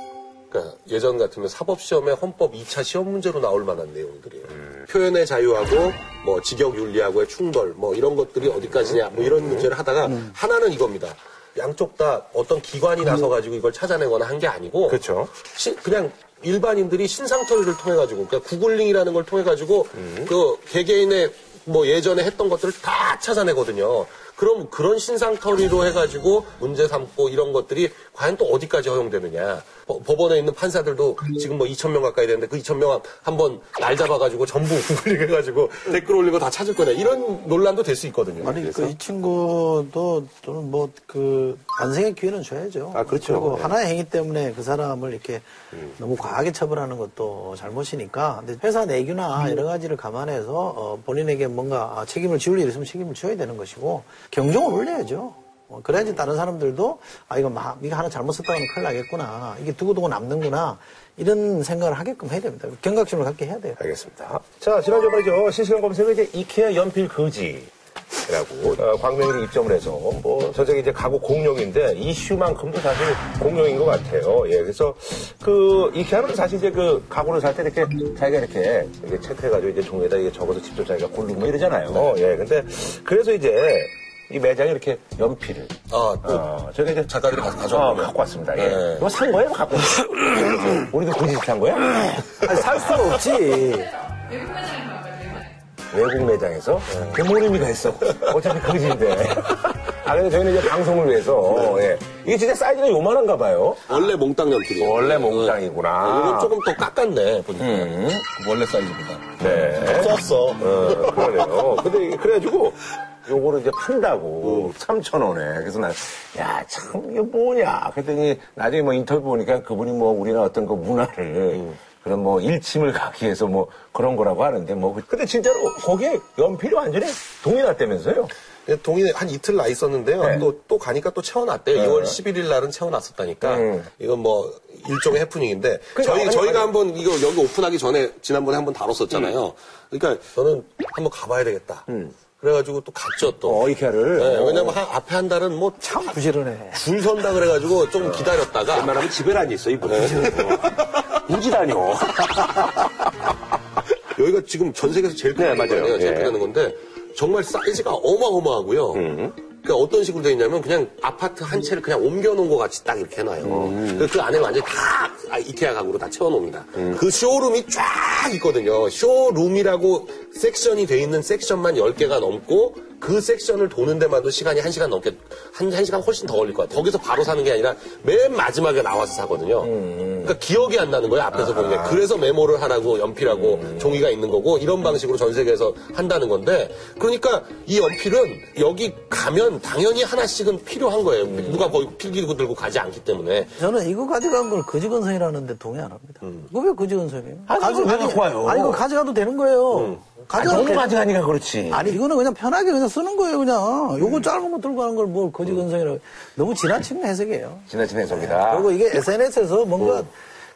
S3: 그러니까 예전 같으면 사법 시험에 헌법 2차 시험 문제로 나올 만한 내용들이에요. 표현의 자유하고 뭐 직역 윤리하고의 충돌, 뭐 이런 것들이 어디까지냐, 뭐 이런 문제를 하다가 하나는 이거입니다. 양쪽 다 어떤 기관이 나서 가지고 이걸 찾아내거나 한 게 아니고,
S1: 그렇죠.
S3: 시- 그냥 일반인들이 신상 처리를 통해 가지고 그러니까 구글링이라는 걸 통해 가지고 그 개개인의 뭐 예전에 했던 것들을 다 찾아내거든요. 그럼 그런 신상 처리로 해가지고 문제 삼고 이런 것들이 과연 또 어디까지 허용되느냐. 법- 법원에 있는 판사들도 지금 뭐 2천 명 가까이 되는데 그 2천 명 한번 날 잡아가지고 전부 [laughs] 구글링 해가지고 댓글 올리고 다 찾을 거냐 이런 논란도 될 수 있거든요.
S4: 아니, 그, 이 친구도 저는 뭐, 그, 반성의 기회는 줘야죠.
S1: 아, 그렇죠.
S4: 그리고
S1: 네.
S4: 하나의 행위 때문에 그 사람을 이렇게 너무 과하게 처벌하는 것도 잘못이니까. 근데 회사 내규나 여러 가지를 감안해서 어, 본인에게 뭔가 아, 책임을 지울 일이 있으면 책임을 져야 되는 것이고, 경종을 울려야죠. 어, 그래야지 다른 사람들도 아, 이거 막, 이거 하나 잘못 썼다가는 큰일 나겠구나. 이게 두고두고 남는구나. 이런 생각을 하게끔 해야 됩니다. 경각심을 갖게 해야 돼요.
S1: 알겠습니다. 자, 지난주 말이죠. 실시간 검색에 이제 이케아 연필 거지. 라고 어, 광명이 입점을 해서 뭐 전세계 이제 가구 공룡인데 이슈만큼도 사실 공룡인 것 같아요. 예, 그래서 그 이케아는 사실 이제 그 가구를 살 때 이렇게 자기가 이렇게 이렇게 체크해가지고 이제 종이에다 이게 적어서 직접 자기가 고르고 뭐 이러잖아요. 예, 근데 그래서 이제 이 매장에 이렇게 연필을
S3: 아, 또
S1: 어, 저희가 이제
S3: 작가들이 가서
S1: 어,
S3: 가져온 거예요.
S1: 갖고 왔습니다. 예.
S3: 네.
S1: 이거 산 거예요? 갖고 왔어요? [laughs] 우리도 거짓 산 거야?
S4: 아니, 살 수가 없지.
S1: 외국 매장에서 그뭔 의미가 있어. 어차피 거지인데. [laughs] 아, 근데 저희는 이제 방송을 위해서, 예. 이게 진짜 사이즈가 요만한가 봐요.
S3: 원래 몽땅 연필이에요.
S1: 원래 몽땅이구나.
S3: 이건 조금 더 깎았네 보니까 원래 사이즈보다.
S1: 네.
S3: 썼어.
S1: 어, 그러네요. [laughs] 근데 이게 그래가지고, 요거를 이제 판다고, 3,000원에. 그래서 난, 야, 참, 이게 뭐냐. 그랬더니, 나중에 뭐 인터뷰 보니까 그분이 뭐 우리나라 어떤 그 문화를, 그런 뭐 일침을 가기 위해서 뭐 그런 거라고 하는데 뭐. 근데 진짜로 거기에 연필이 완전히 동이 났다면서요?
S3: 동이 한 이틀 나 있었는데요.
S1: 네.
S3: 또, 또 가니까 또 채워놨대요. 2월 11일 날은 채워놨었다니까.
S1: 음.
S3: 이건 뭐 일종의 해프닝인데
S1: 그러니까
S3: 저희
S1: 아니,
S3: 저희가
S1: 아니.
S3: 한번 이거 여기 오픈하기 전에 지난번에 한번 다뤘었잖아요. 그러니까 저는 한번 가봐야 되겠다. 그래가지고 또 갔죠 또.
S1: 어, 이케아를.
S3: 네, 왜냐면 한- 앞에 한 달은 뭐
S4: 참 부지런해.
S3: 줄 선다 그래가지고 좀 기다렸다가
S1: 웬만하면 집에 다니 있어, 이분. 우지 다녀. [laughs]
S3: 여기가 지금 전 세계에서 제일 큰
S1: 네, 맞아요.
S3: 거예요. 제일
S1: 예.
S3: 크다는 건데 정말 사이즈가 어마어마하고요.
S1: 음.
S3: 그러니까 어떤 식으로 되어 있냐면 그냥 아파트 한 채를 그냥 옮겨놓은 것 같이 딱 이렇게 해놔요.
S1: 음.
S3: 그 안에 완전히 다 아, 이케아 가구로 다 채워놓습니다. 그 쇼룸이 쫙 있거든요. 쇼룸이라고 섹션이 돼 있는 섹션만 10개가 넘고 그 섹션을 도는 데만도 시간이 1시간 넘게 한, 1시간 훨씬 더 걸릴 거야. 거기서 바로 사는 게 아니라 맨 마지막에 나와서 사거든요. 그러니까 기억이 안 나는 거예요. 앞에서 보는 게. 그래서 메모를 하라고 연필하고 종이가 있는 거고 이런 방식으로 전 세계에서 한다는 건데 그러니까 이 연필은 여기 가면 당연히 하나씩은 필요한 거예요. 누가 거기 필기구 들고 가지 않기 때문에.
S4: 저는 이거 가져간 걸 거지건성이라는데 동의 안 합니다. 그거 왜 거지건성이에요?
S1: 아니, 갖고 와요?
S4: 아니, 이거 가져가도 되는 거예요.
S1: 아,
S4: 가져가도
S1: 너무
S4: 돼-
S1: 가져가니까 그렇지.
S4: 아니, 이거는 그냥 편하게 그냥 쓰는 거예요, 그냥. 요거 짧은 거 들고 가는 걸 뭘 거지건성이라고. 너무 지나치는 해석이에요.
S1: 지나친 해석이다.
S4: 그리고 이게 SNS에서 뭔가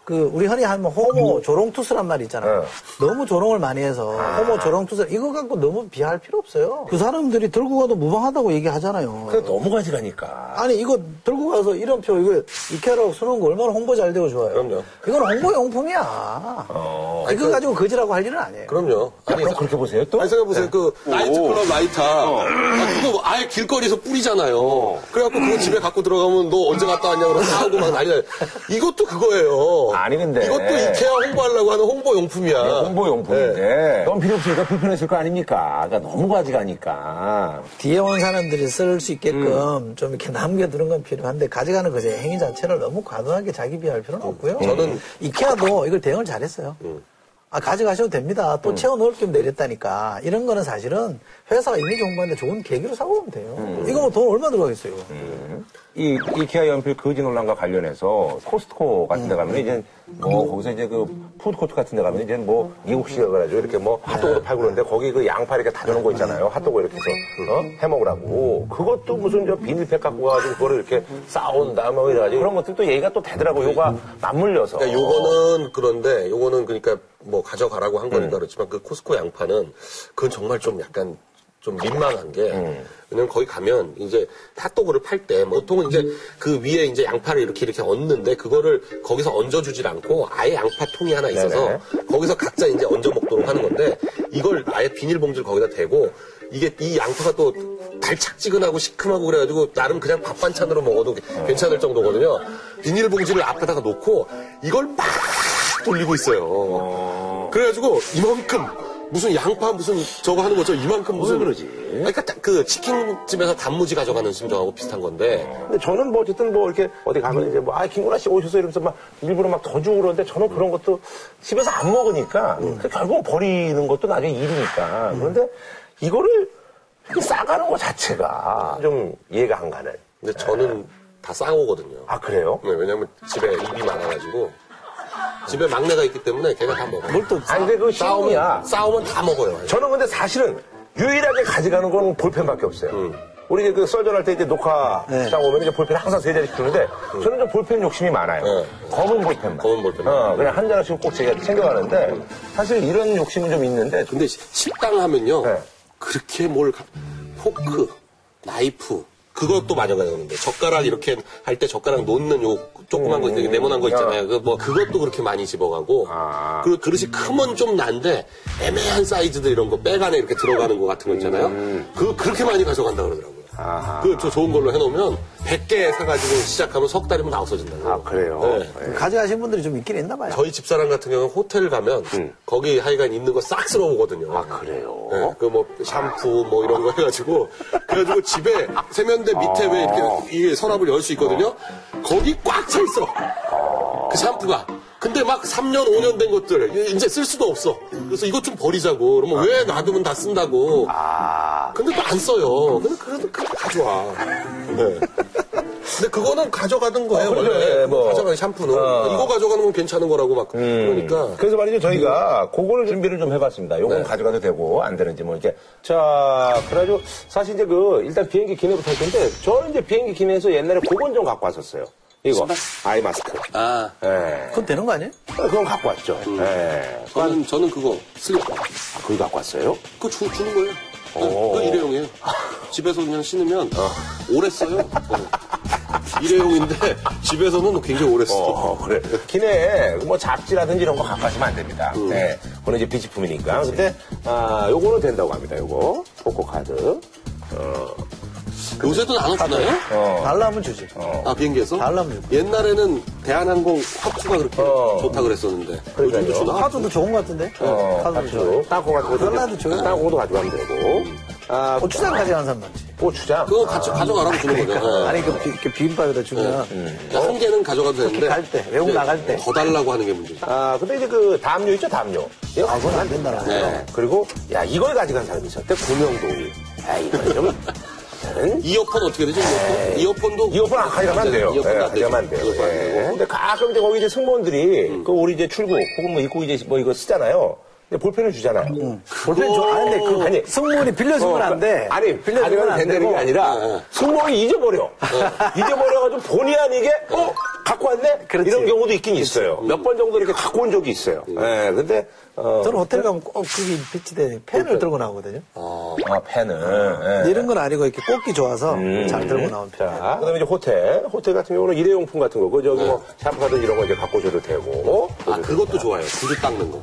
S4: 그 우리 흔히 하면 호모 조롱투스란 말이 있잖아요. 너무 조롱을 많이 해서 호모 조롱투스 이거 갖고 너무 비할 필요 없어요. 그 사람들이 들고 가도 무방하다고 얘기하잖아요.
S1: 근데 너무 가져가니까.
S4: 아니 이거 들고 가서 이름표 이거 이케아라고 쓰는 거 얼마나 홍보 잘 되고 좋아요.
S3: 그럼요.
S4: 이건 홍보 용품이야. 이거 가지고 거지라고 할 일은 아니에요.
S3: 그럼요. 아니,
S1: 그럼 그렇게 보세요, 또?
S3: 아니 생각해 보세요. 그 나이트클럽 라이터 아, 그거 아예 길거리에서 뿌리잖아요. 그래갖고 그거 집에 갖고 들어가면 너 언제 갔다 왔냐 그러고 싸우고 막 난리나요. 이것도 그거예요.
S1: 아니, 근데.
S3: 이것도 이케아 홍보하려고 하는 홍보 용품이야.
S1: 네, 홍보 용품인데.
S3: 네.
S1: 너무 필요 없으니까 불편했을 거 아닙니까? 그러니까 너무 가져가니까.
S4: 뒤에 온 사람들이 쓸 수 있게끔 좀 이렇게 남겨두는 건 필요한데 가져가는 그 행위 자체를 너무 과도하게 자기 비할 필요는 없고요.
S3: 저는-
S4: 이케아도 이걸 대응을 잘했어요. 아, 가져가셔도 됩니다. 또 채워 넣을 겸 내렸다니까. 이런 거는 사실은 회사가 이미지 홍보하는데 좋은 계기로 사고 오면 돼요. 이거 뭐 돈 얼마 들어가겠어요.
S1: 이 이케아 연필 거지 논란과 관련해서 코스트코 같은 데 가면 이제 뭐 거기서 이제 그 푸드코트 같은 데 가면 이제 뭐 미국식이라 그래가지고 이렇게 뭐 핫도그도 팔고 그러는데 거기 그 양파 이렇게 다져놓은 거 있잖아요. 핫도그 이렇게 해서 어? 해 먹으라고. 그것도 무슨 저 비닐팩 갖고 가가지고 그거를 이렇게 싸온다 뭐 이래가지고 그런 것들도 얘기가 또 되더라고. 요가 맞물려서.
S3: 그러니까 요거는 그런데 요거는 그러니까 뭐 가져가라고 한
S1: 음.
S3: 거니까 그렇지만 그 코스코 양파는 그건 정말 좀 약간 좀 민망한 게
S1: 음.
S3: 왜냐면 거기 가면 이제 핫도그를 팔 때 보통은 이제 그 위에 이제 양파를 이렇게 이렇게 얹는데 그거를 거기서 얹어주질 않고 아예 양파 통이 하나 있어서
S1: 네네.
S3: 거기서 각자 이제 얹어 먹도록 하는 건데 이걸 아예 비닐봉지를 거기다 대고 이게 이 양파가 또 달착지근하고 시큼하고 그래가지고 나름 그냥 밥 반찬으로 먹어도 괜찮을 정도거든요. 비닐봉지를 앞에다가 놓고 이걸 막 돌리고 있어요. 그래가지고 이만큼 무슨 양파 무슨 저거 하는 거죠? 이만큼 무슨
S1: 그러지?
S3: 그러니까 딱그 치킨집에서 단무지 가져가는 심정하고 비슷한 건데
S1: 근데 저는 뭐 어쨌든 뭐 이렇게 어디 가면 이제 뭐, 아, 김구나 씨 오셔서 이러면서 막 일부러 막 더 주고 그러는데 저는 그런 것도 집에서 안 먹으니까 그 결국 버리는 것도 나중에 일이니까. 그런데 이거를 이렇게 싸가는 것 자체가 좀 이해가 안 가는.
S3: 근데 저는 다 싸오거든요.
S1: 아, 그래요?
S3: 네, 왜냐면 집에 입이 많아가지고 집에 막내가 있기 때문에 걔가 다 먹어요.
S4: 뭘 또
S1: 아니, 근데 그
S3: 싸우면
S1: 시험이야.
S3: 싸우면 다 먹어요.
S1: 저는 근데 사실은 유일하게 가져가는 건 볼펜밖에 없어요.
S3: 음.
S1: 우리 이제 그 썰전할 때 이제 녹화장 오면 이제 볼펜 항상 세 자리씩 주는데 저는 좀 볼펜 욕심이 많아요.
S3: 네.
S1: 검은 볼펜만.
S3: 검은 볼펜만.
S1: 어, 그냥 한 자락씩 꼭 제가 챙겨가는데 사실 이런 욕심은 좀 있는데
S3: 근데 시- 식당 하면요.
S1: 네.
S3: 그렇게 뭘 가- 포크, 나이프 그것도 되는데 젓가락 이렇게 할 때 젓가락 놓는 요 조그만 거 있는데 네모난 거 있잖아요. 그뭐 그것도 그렇게 많이 집어가고
S1: 아.
S3: 그리고 그릇이 크면 좀 난데 애매한 사이즈들 이런 거 백 안에 이렇게 들어가는 거 같은 거 있잖아요. 그 그렇게 많이 가져간다 그러더라고 요. 그 저 좋은 걸로 해놓으면 100개 사가지고 시작하면 석 달이면 다 없어진다고.
S1: 아 그래요?
S3: 네.
S4: 가져가신 분들이 좀 있긴 있나 봐요.
S3: 저희 집사람 같은 경우는 호텔 가면 거기 하여간 있는 거 싹 쓸어오거든요.
S1: 음. 아 그래요?
S3: 네, 그뭐 샴푸 뭐 이런 거 해가지고 그래가지고 집에 세면대 밑에 왜 이렇게 이게 서랍을 열 수 있거든요. 거기 꽉 차 있어. 그 샴푸가. 근데 막 3년 5년 된 것들 이제 쓸 수도 없어. 그래서 이것 좀 버리자고. 그러면 왜 놔두면 다 쓴다고.
S1: 아
S3: 근데 또 안 써요. 근데 그래도 그거 가져와. 네. 근데 그거는 가져가던 거예요,
S1: 어, 그래요.
S3: 원래.
S1: 네, 뭐.
S3: 가져가는 샴푸는.
S1: 어.
S3: 이거 가져가는 건 괜찮은 거라고 막.
S1: 음.
S3: 그러니까.
S1: 그래서 말이죠 저희가 그거를 준비를 좀 해봤습니다. 요건
S3: 네.
S1: 가져가도 되고 안 되는지 뭐 이렇게 자 그래가지고 사실 이제 그 일단 비행기 기내부터 할 텐데 저는 이제 비행기 기내에서 옛날에 그건 좀 갖고 왔었어요. 이거 아이 마스크.
S3: 아,
S1: 예.
S4: 그건 되는 거 아니에요?
S1: 그건 갖고 왔죠. 예.
S3: 저는, 저는 그거 슬리퍼.
S1: 그거 갖고 왔어요?
S3: 그거 주, 주는 거예요. 그 일회용이에요. [laughs] 집에서 그냥 신으면 오래 써요. 어. 일회용인데 집에서는 굉장히 오래 써.
S1: 어, 그래. 기내에 뭐 잡지라든지 이런 거 갖고 가시면 안 됩니다. 네. 그거는 이제 비치품이니까. 근데, 아, 요거는 된다고 합니다, 요거. 포코 카드.
S3: 요새도 나눠주나요?
S1: 어.
S4: 달라면 주지.
S3: 아 비행기에서?
S4: 달라면 주고.
S3: 옛날에는 대한항공 합수가 그렇게
S1: 어.
S3: 좋다 그랬었는데
S1: 그러니까요.
S3: 요즘도 주나?
S4: 카드도 좋은 것 같은데?
S1: 어,
S4: 카드도
S1: 카드.
S4: 좋아요.
S1: 땅콩 같은.
S4: 달라도
S1: 이제
S4: 줘요.
S1: 땅콩도 가져가면 되고. 아,
S4: 고추장 가져가는 사람 많지.
S1: 고추장.
S3: 그거 같이 가져가라고 주는 거죠. 예. [laughs]
S4: 아니, 그, 비, 그 비빔밥에다 주면.
S3: 그러니까 한 개는 가져가도 되는데
S4: 갈 때, 외국 나갈 때.
S3: 더 달라고 하는 게 문제죠.
S1: 아, 근데 이제 그 담요 있죠, 담요. 이거
S4: 아, 그건 안 된다는 거죠.
S3: 네.
S1: 그리고, 야, 이걸 가져간 사람이 있었대. 구명동이. 아, 이거 좀.
S3: 이어폰 어떻게 되죠? 이어폰? 이어폰도
S1: 이어폰 안 가져가면 안 돼요.
S3: 이어폰
S1: 예,
S3: 안 되죠.
S1: 가져가면 안 돼요.
S3: 이어폰 안
S1: 예.
S3: 되고.
S1: 근데 가끔 이제 거기 이제 승무원들이 그 우리 이제 출국 혹은 뭐 입국 이제 뭐 이거 쓰잖아요. 근데 볼펜을 주잖아요.
S4: 볼펜 줘. 아, 근데 그,
S1: 아니.
S4: 승무원이 빌려주면
S1: 어,
S4: 안 돼.
S1: 아니,
S4: 빌려주면 안
S1: 된다는. 게 아니라
S3: 어.
S1: 승무원이 잊어버려. 잊어버려가지고 본의 아니게 어 갖고 왔네.
S4: 그렇지.
S1: 이런 경우도 있긴 있어요. 몇번 정도 이렇게 갖고 온 적이 있어요. 예, 근데 어,
S4: 저는 호텔 가면 꼭 거기 비치대 펜을 들고 나오거든요.
S1: 아 펜을. 예.
S4: 근데 이런 건 아니고 이렇게 꽂기 좋아서 잘 들고 나온 펜.
S1: 자, 그다음에 이제 호텔, 호텔 같은 경우는 일회용품 같은 거, 그 저기 뭐 샴푸 같은 이런 거 이제 갖고 오셔도 되고.
S3: 아 그것도 좋아요. 구두 닦는 거.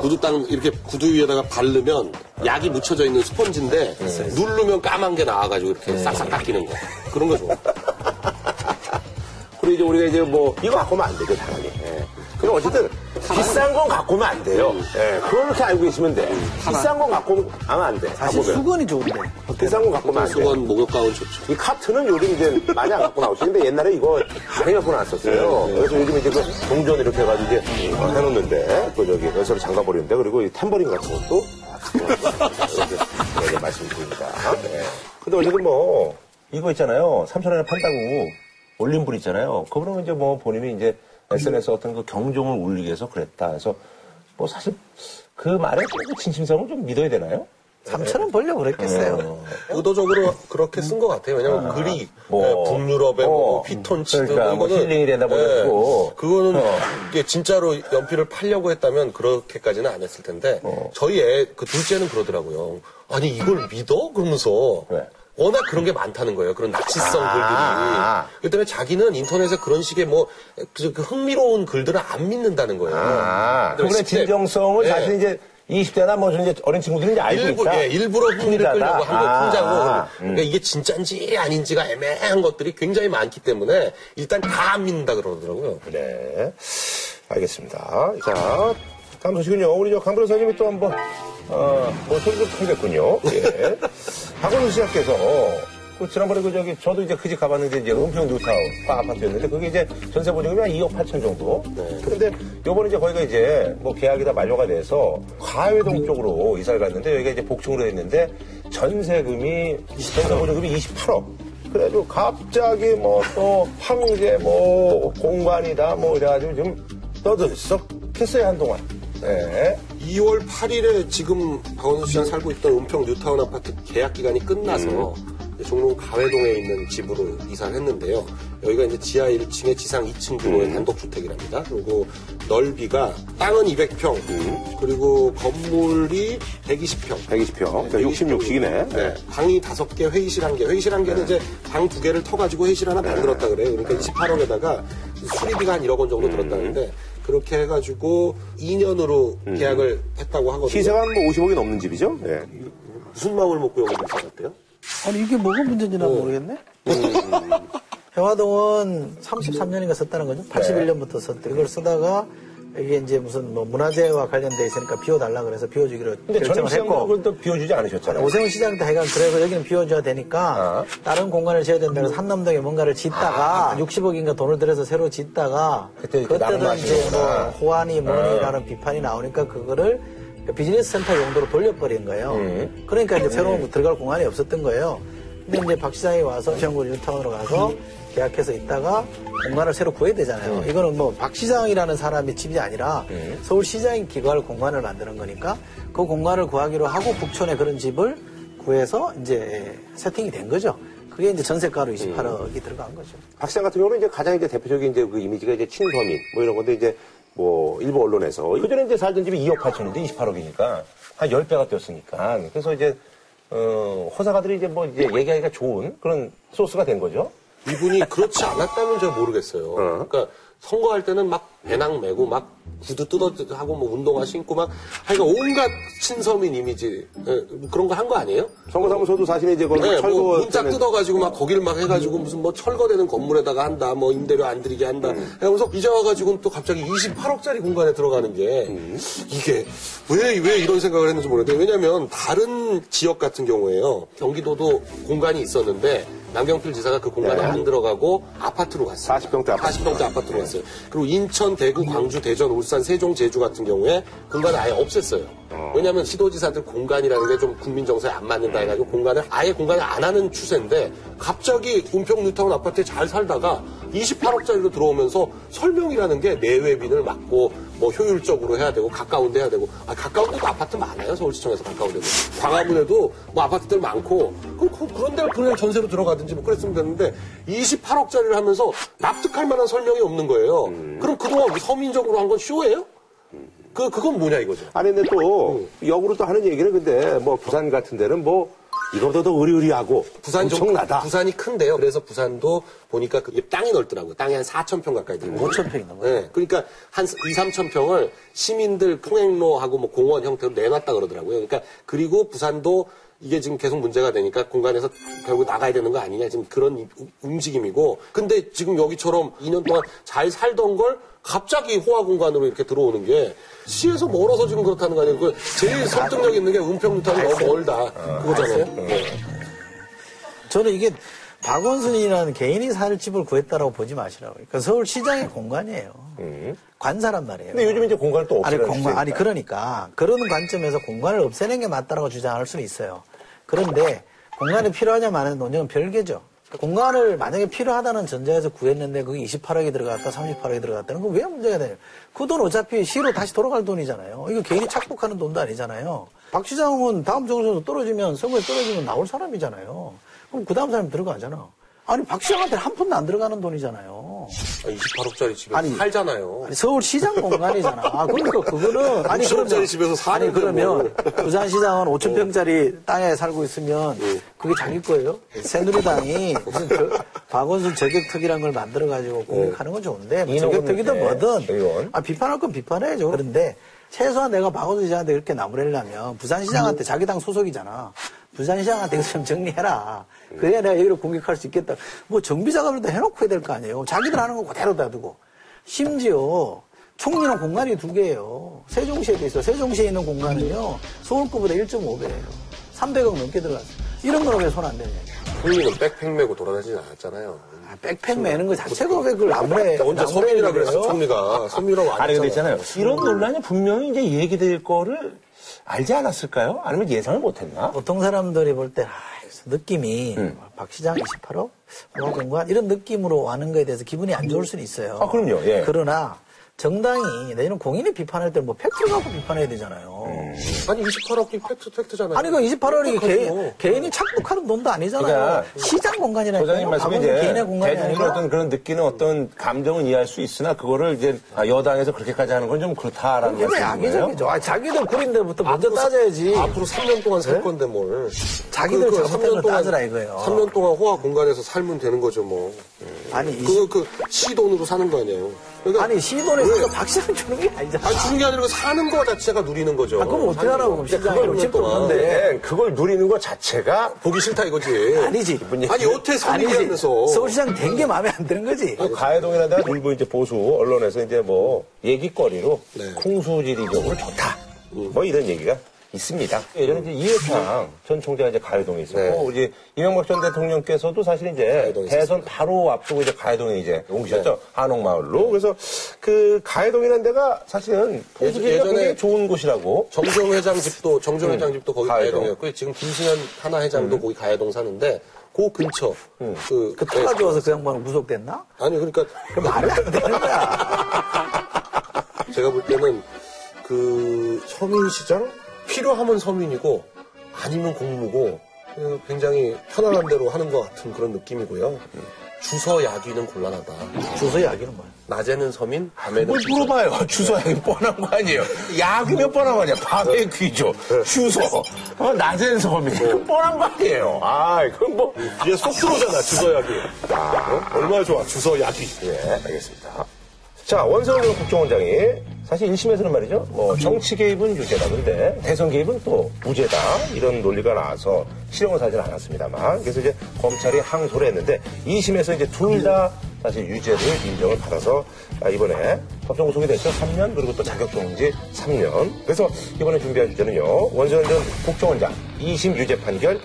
S3: 구두 닦는 이렇게 구두 위에다가 바르면 약이 묻혀져 있는 스펀지인데 누르면 까만 게 나와가지고 이렇게 싹싹 닦이는 거. 그런 거 좋아. [laughs]
S1: 그리고 이제 우리가 이제 뭐 이거 갖고 오면 안 되죠, 당연히. 예. 근데 어쨌든 비싼 건 갖고 오면 안 돼요. 예, 그렇게 알고 있으면 돼. 비싼 건 갖고 오면 안 돼.
S4: 사실
S1: 갖고 오면.
S4: 수건이 좋은데.
S1: 비싼 건 갖고 오면 안 돼.
S3: 수건 목욕 가운 좋죠.
S1: 이 카트는 요즘 이제 많이 안 갖고 나오죠. 근데 옛날에 이거 많이 갖고 나왔었어요. 그래서 요즘 이제 그 동전 이렇게 해가지고 이제 어, 해놓는데, 또 저기 연서를 잠가버리는데, 그리고 이 탬버린 같은 것도 이렇게 네, 말씀드립니다. 네. 근데 어쨌든 뭐, 이거 있잖아요. 3천 원에 판다고 올린 분 있잖아요. 그분은 이제 뭐 본인이 이제 SNS 어떤 그 경종을 울리기 위해서 그랬다. 그래서 뭐 사실 그 말에 그 진심성을 좀 믿어야 되나요?
S4: 3천원 벌려고 그랬겠어요.
S3: 의도적으로 그렇게 쓴 것 같아요. 왜냐면 글이
S1: 뭐.
S3: 예, 북유럽의 뭐
S1: 어.
S3: 피톤치드
S1: 그러니까 뭐 힐링이 된다 뭐 이러고.
S3: 그거는
S1: 어.
S3: 이게 진짜로 연필을 팔려고 했다면 그렇게까지는 안 했을 텐데
S1: 어.
S3: 저희 애 그 둘째는 그러더라고요. 아니 이걸 믿어? 그러면서
S1: 왜?
S3: 워낙 그런 게 많다는 거예요. 그런 낚시성
S1: 아.
S3: 글들이. 그렇기 때문에 자기는 인터넷에 그런 식의 뭐, 그, 그 흥미로운 글들을 안 믿는다는 거예요.
S1: 아,
S3: 근데
S1: 그분의
S3: 10대
S1: 진정성을
S3: 예.
S1: 사실 이제 20대나 뭐 이제 어린 친구들이 이제 알고
S3: 일부,
S1: 있다.
S3: 예, 일부러 흥미를. 끌려고 한 거,
S1: 아,
S3: 풍자고.
S1: 아,
S3: 그러니까 이게 진짜인지 아닌지가 애매한 것들이 굉장히 많기 때문에 일단 다 안 믿는다 그러더라고요.
S1: 네. 알겠습니다. 자, 다음 소식은요. 우리 저 선생님이 또 한번, 어, 뭐 소리를 풀겠군요. 예. 박원순 씨께서 그 지난번에 그 저기 저도 이제 그 집 가봤는데 이제 은평 뉴타운 바 아파트였는데 그게 이제 전세 보증금이 한 2억 8천 정도. 근데 요번에 이제 거기가 이제 뭐 계약이 다 만료가 돼서 가회동 쪽으로 이사를 갔는데 여기가 이제 복층으로 했는데 전세금이 전세 보증금이 28억. 그래도 갑자기 뭐또 황제 뭐 공간이다 뭐 이래가지고 좀 떠들썩 했어요 한동안. 네.
S3: 2월 8일에 지금 박원순 씨랑 살고 있던 은평 뉴타운 아파트 계약 기간이 끝나서 이제 종로 가회동에 있는 집으로 이사를 했는데요. 여기가 이제 지하 1층에 지상 2층 규모의 단독주택이랍니다. 그리고 넓이가 땅은 200평, 그리고 건물이 120평.
S1: 120평. 그러니까 66씩이네.
S3: 네. 방이 다섯 개, 회의실 한 개. 회의실 한 개는 이제 방두 개를 터가지고 회의실 하나 만들었다 그래요. 그러니까 28억에다가 수리비가 한 1억 원 정도 들었다는데 그렇게 해가지고 2년으로 계약을 했다고 하거든요.
S1: 시세가 한뭐 50억이 넘는 집이죠? 네.
S3: 무슨 마음을 먹고 여기 들어갔대요?
S4: 아니, 이게 뭐가 문제인지 난 모르겠네. [laughs] 해화동은 33년인가 썼다는 거죠. 81년부터 썼대. 이걸 쓰다가 이게 이제 무슨 뭐 문화재와 관련돼 있으니까 비워달라 그래서 비워주기로 결정을 했고.
S1: 또 비워주지 않으셨잖아요.
S4: 오세훈 시장 때 하여간 그래서 여기는 비워줘야 되니까
S1: 아.
S4: 다른 공간을 지어야 된다 그래서 한남동에 뭔가를 짓다가 60억인가 돈을 들여서 새로 짓다가
S1: 그때
S4: 그때도
S1: 나무가
S4: 이제 뭐
S1: 하시는구나.
S4: 호환이 뭐니라는 비판이 나오니까 그거를 비즈니스 센터 용도로 돌려버린 거예요. 그러니까 이제 새로운 들어갈 공간이 없었던 거예요. 근데 이제 박 시장이 와서 시장구 뉴타운으로 가서 계약해서 있다가 공간을 새로 구해야 되잖아요. 이거는 뭐 박 시장이라는 사람의 집이 아니라 서울시장이 기거할 공간을 만드는 거니까 그 공간을 구하기로 하고 북촌에 그런 집을 구해서 이제 세팅이 된 거죠. 그게 이제 전세가로 28억이 들어간 거죠.
S1: 박 시장 같은 경우는 이제 가장 이제 대표적인 이제 그 이미지가 이제 친서민 뭐 이런 건데 이제 뭐 일부 언론에서 그전에 이제 살던 집이 2억 8천인데 28억이니까 한 10배가 뛰었으니까 그래서 이제 어, 호사가들이 이제 뭐 이제 얘기하기가 좋은 그런 소스가 된 거죠.
S3: 이분이 그렇지 않았다면 제가 모르겠어요. 그러니까 선거할 때는 막 배낭 메고 막 구두 뜯어 하고 뭐 운동화 신고 막 하여간 온갖 친서민 이미지 예, 그런 거 한 거 아니에요?
S1: 선거사무소도 사실은 이제 거기
S3: 네,
S1: 철거
S3: 뭐 문짝 뜯어가지고 막 거기를 막 해가지고 무슨 뭐 철거되는 건물에다가 한다, 뭐 임대료 안 들이게 한다. 하면서 이제 와가지고는 또 갑자기 28억짜리 공간에 들어가는 게 이게 왜, 왜 이런 생각을 했는지 모르겠는데 왜냐면 다른 지역 같은 경우에요. 경기도도 공간이 있었는데 남경필 지사가 그 공간에 안 들어가고 아파트로 갔어요.
S1: 40평대 아파트.
S3: 40평대 아파트로 갔어요. 그리고 인천, 대구, 광주, 대전, 울산, 세종, 제주 같은 경우에 공간을 아예 없앴어요. 왜냐하면 시도지사들 공간이라는 게 좀 국민 정서에 안 맞는다 해가지고 공간을 아예 공간을 안 하는 추세인데 갑자기 은평 뉴타운 아파트에 잘 살다가 28억짜리로 들어오면서 설명이라는 게 내외빈을 막고 뭐 효율적으로 해야 되고 가까운데 해야 되고. 아 가까운 데도 아파트 많아요 서울시청에서 가까운 데도. 광화문에도 뭐 아파트들 많고. 그럼 그- 그런 데를 그냥 전세로 들어가든지 뭐 그랬으면 되는데 28억짜리를 하면서 납득할 만한 설명이 없는 거예요. 그럼 그동안 서민적으로 한 건 쇼예요? 그 그건 뭐냐 이거죠
S1: 아니 근데 또 역으로 또 하는 얘기는 근데 뭐 부산 같은 데는 뭐 이거보다 더 의리의리하고
S3: 부산 좀
S1: 엄청나다.
S3: 부산이 큰데요. 그래서 부산도 보니까 그 땅이 넓더라고요. 땅이 한 4천 평 가까이 되는
S4: 5천 평이 넘어요.
S3: 네, 그러니까 한 2, 3천 평을 시민들 통행로하고 뭐 공원 형태로 내놨다 그러더라고요. 그러니까 그리고 부산도 이게 지금 계속 문제가 되니까 공간에서 결국 나가야 되는 거 아니냐 지금 그런 이- 움직임이고 근데 지금 여기처럼 2년 동안 잘 살던 걸 갑자기 호화 공간으로 이렇게 들어오는 게 시에서 멀어서 지금 그렇다는 거 아니에요. 그 제일 설득력 있는 게 은평루타운이 너무 멀다 그거잖아요. 네.
S4: 저는 이게 박원순이라는 개인이 살 집을 구했다라고 보지 마시라고. 그러니까 서울시장의 공간이에요. 관사란 말이에요.
S1: 근데 요즘 이제 공간을 또
S4: 아니,
S1: 없애는
S4: 공간,
S1: 추세니까.
S4: 아니, 그러니까. 그런 관점에서 공간을 없애는 게 맞다라고 주장할 수는 있어요. 그런데 공간이 필요하냐 마는 논쟁은 별개죠. 공간을 만약에 필요하다는 전제에서 구했는데 그게 28억이 들어갔다, 38억이 들어갔다는 건 왜 문제가 돼요? 그돈 어차피 시로 다시 돌아갈 돈이잖아요. 이거 개인이 착복하는 돈도 아니잖아요. 박 시장은 다음 정선에서 떨어지면, 선거에 떨어지면 나올 사람이잖아요. 그럼 그 다음 사람이 들어가잖아. 아니, 박 시장한테 한 푼도 안 들어가는 돈이잖아요.
S3: 28억짜리 집에
S4: 아니,
S3: 살잖아요.
S4: 아니, 서울시장 공간이잖아. 아, 그러니까 그거는 [laughs] 아니
S3: 50억짜리
S4: 그러면
S3: 집에서 사는데
S4: 아니 그러면
S3: 뭐.
S4: 부산시장은 5천 평짜리 땅에 살고 있으면 그게 자기 거예요? 새누리당이 [laughs] 무슨 저, 박원순 저격특이란 걸 만들어 가지고 공격하는 건 좋은데 뭐 저격특이든
S1: 네,
S4: 뭐든
S1: 의원.
S4: 아 비판할 건 비판해야죠. 그런데 최소한 내가 박원순 시장한테 그렇게 나무래려면 부산시장한테 자기 당 소속이잖아. 부산시장한테 좀 정리해라. 그래야 내가 여기를 공격할 수 있겠다. 뭐 정비 작업을 다 해놓고 해야 될 거 아니에요. 자기들 하는 거 그대로 놔두고. 심지어 총리는 공간이 두 개예요. 세종시에도 있어. 세종시에 있는 공간은요. 서울급보다 1.5배예요. 300억 넘게 들어갔어요. 이런 거는 왜 손안 대냐.
S3: 국민은 백팩 메고 돌아다니진 않았잖아요.
S4: 아, 백팩 매는 거 자체가 왜 그걸 나무래.
S3: 언제 선민이라 그랬어, 총리가. 선민이라고 안
S1: 아니 근데
S3: 했잖아요.
S1: 있잖아요. 이런 논란이 분명히 이제 얘기될 거를 알지 않았을까요? 아니면 예상을 못했나?
S4: 보통 사람들이 볼 때, 아, 느낌이,
S1: 음.
S4: 박 시장 28억? 호화공간? 이런 느낌으로 하는 거에 대해서 기분이 안 좋을 수는 있어요.
S1: 아, 그럼요. 예.
S4: 그러나, 정당이 내년 공인이 비판할 때뭐 팩트를 갖고 비판해야 되잖아요.
S3: 아니 28억이 팩트 팩트잖아요.
S4: 아니, 그 28억이 개인. 개인이 착복하는 돈도 아니잖아요.
S1: 그러니까
S4: 시장 공간이라니까요.
S1: 소장님 말씀이
S4: 박원순
S1: 이제
S4: 개인의 공간이 아니라.
S1: 어떤 그런 느끼는 어떤 감정은 이해할 수 있으나 그거를 이제 아, 여당에서 그렇게까지 하는 건 좀 그렇다라는 거예요.
S4: 악의적이죠. 아, 자기들 그린 데부터 먼저 따져야지.
S3: 앞으로 3년 동안 살 건데 뭘.
S4: 자기들
S3: 그- 그
S4: 잘못한
S3: 3년
S4: 걸
S3: 동안-
S4: 따져라 이거예요.
S3: 3년 동안 호화 공간에서 살면 되는 거죠 뭐.
S4: 아니, 이
S3: 그, 그, 시 돈으로 사는 거 아니에요. 그러니까
S4: 아니, 시돈에
S3: 왜?
S4: 서박 시장 주는 게 아니잖아.
S3: 아니, 주는 게 아니라 그 사는 거 자체가 누리는 거죠.
S4: 아, 그럼 어떻게 하라고, 그럼 시장이
S3: 그걸
S4: 집도
S3: 동안.
S4: 없는데.
S1: 네, 그걸 누리는 것 자체가
S3: 보기 싫다 이거지.
S4: 아니지.
S3: 아니, 여태 선민이하면서.
S4: 서울시장 된 게 마음에 안 드는 거지.
S1: 그 가해동이라는 데가 일부 이제 보수 언론에서 이제 뭐 얘기거리로
S3: 네.
S1: 풍수지리적으로 좋다. 뭐 이런 얘기가 있습니다. 예전에 이제 이회창 전 총재가 이제 가해동에 있었고
S3: 네.
S1: 이제 이명박 전 대통령께서도 사실 이제 대선 바로 앞두고 이제 가해동에 이제 옮기셨죠. 한옥마을로. 그래서 그 가해동이라는 데가 사실은
S3: 예전에
S1: 굉장히 좋은 곳이라고.
S3: 정정 회장 집도 정정 회장 집도 거기
S1: 가해동.
S3: 가해동이었고 지금 김승현 하나 회장도 거기 가해동 사는데 그 근처 그,
S4: 그 터가 좋아서 그 양반은 구속됐나?
S3: 아니 그러니까
S4: 그 말이 안 되는 거야.
S3: 제가 볼 때는 그 서민시장 필요하면 서민이고 아니면 공무고 어, 굉장히 편안한 대로 하는 것 같은 그런 느낌이고요. 주서 야귀는 곤란하다.
S4: 주소 야기는 뭐야?
S3: 낮에는 서민, 밤에는
S1: 뭘
S3: 주서.
S1: 물어봐요. 주소 야기 뻔한 거 아니에요. 야기면 뻔한 거 아니야. 밤에 귀죠. 주소. 어, 낮엔 섬이. 뻔한 거 아니에요. 아, 그건 뭐.
S7: 쏙 들어오잖아, 주소 야기.
S1: 아,
S7: 얼마나 좋아, 주소 야기.
S1: 예, 알겠습니다. 자, 원성훈 전 국정원장이 사실 1심에서는 말이죠. 뭐 정치 개입은 유죄다. 근데 대선 개입은 또 무죄다. 이런 논리가 나와서 실형을 사진 않았습니다만. 그래서 이제 검찰이 항소를 했는데 2심에서 이제 둘 다 사실 유죄를 인정을 받아서 아, 이번에 법정 구속이 됐죠. 3년 그리고 또 자격정지 3년. 그래서 이번에 준비한 주제는요. 원성훈 전 국정원장 2심 유죄 판결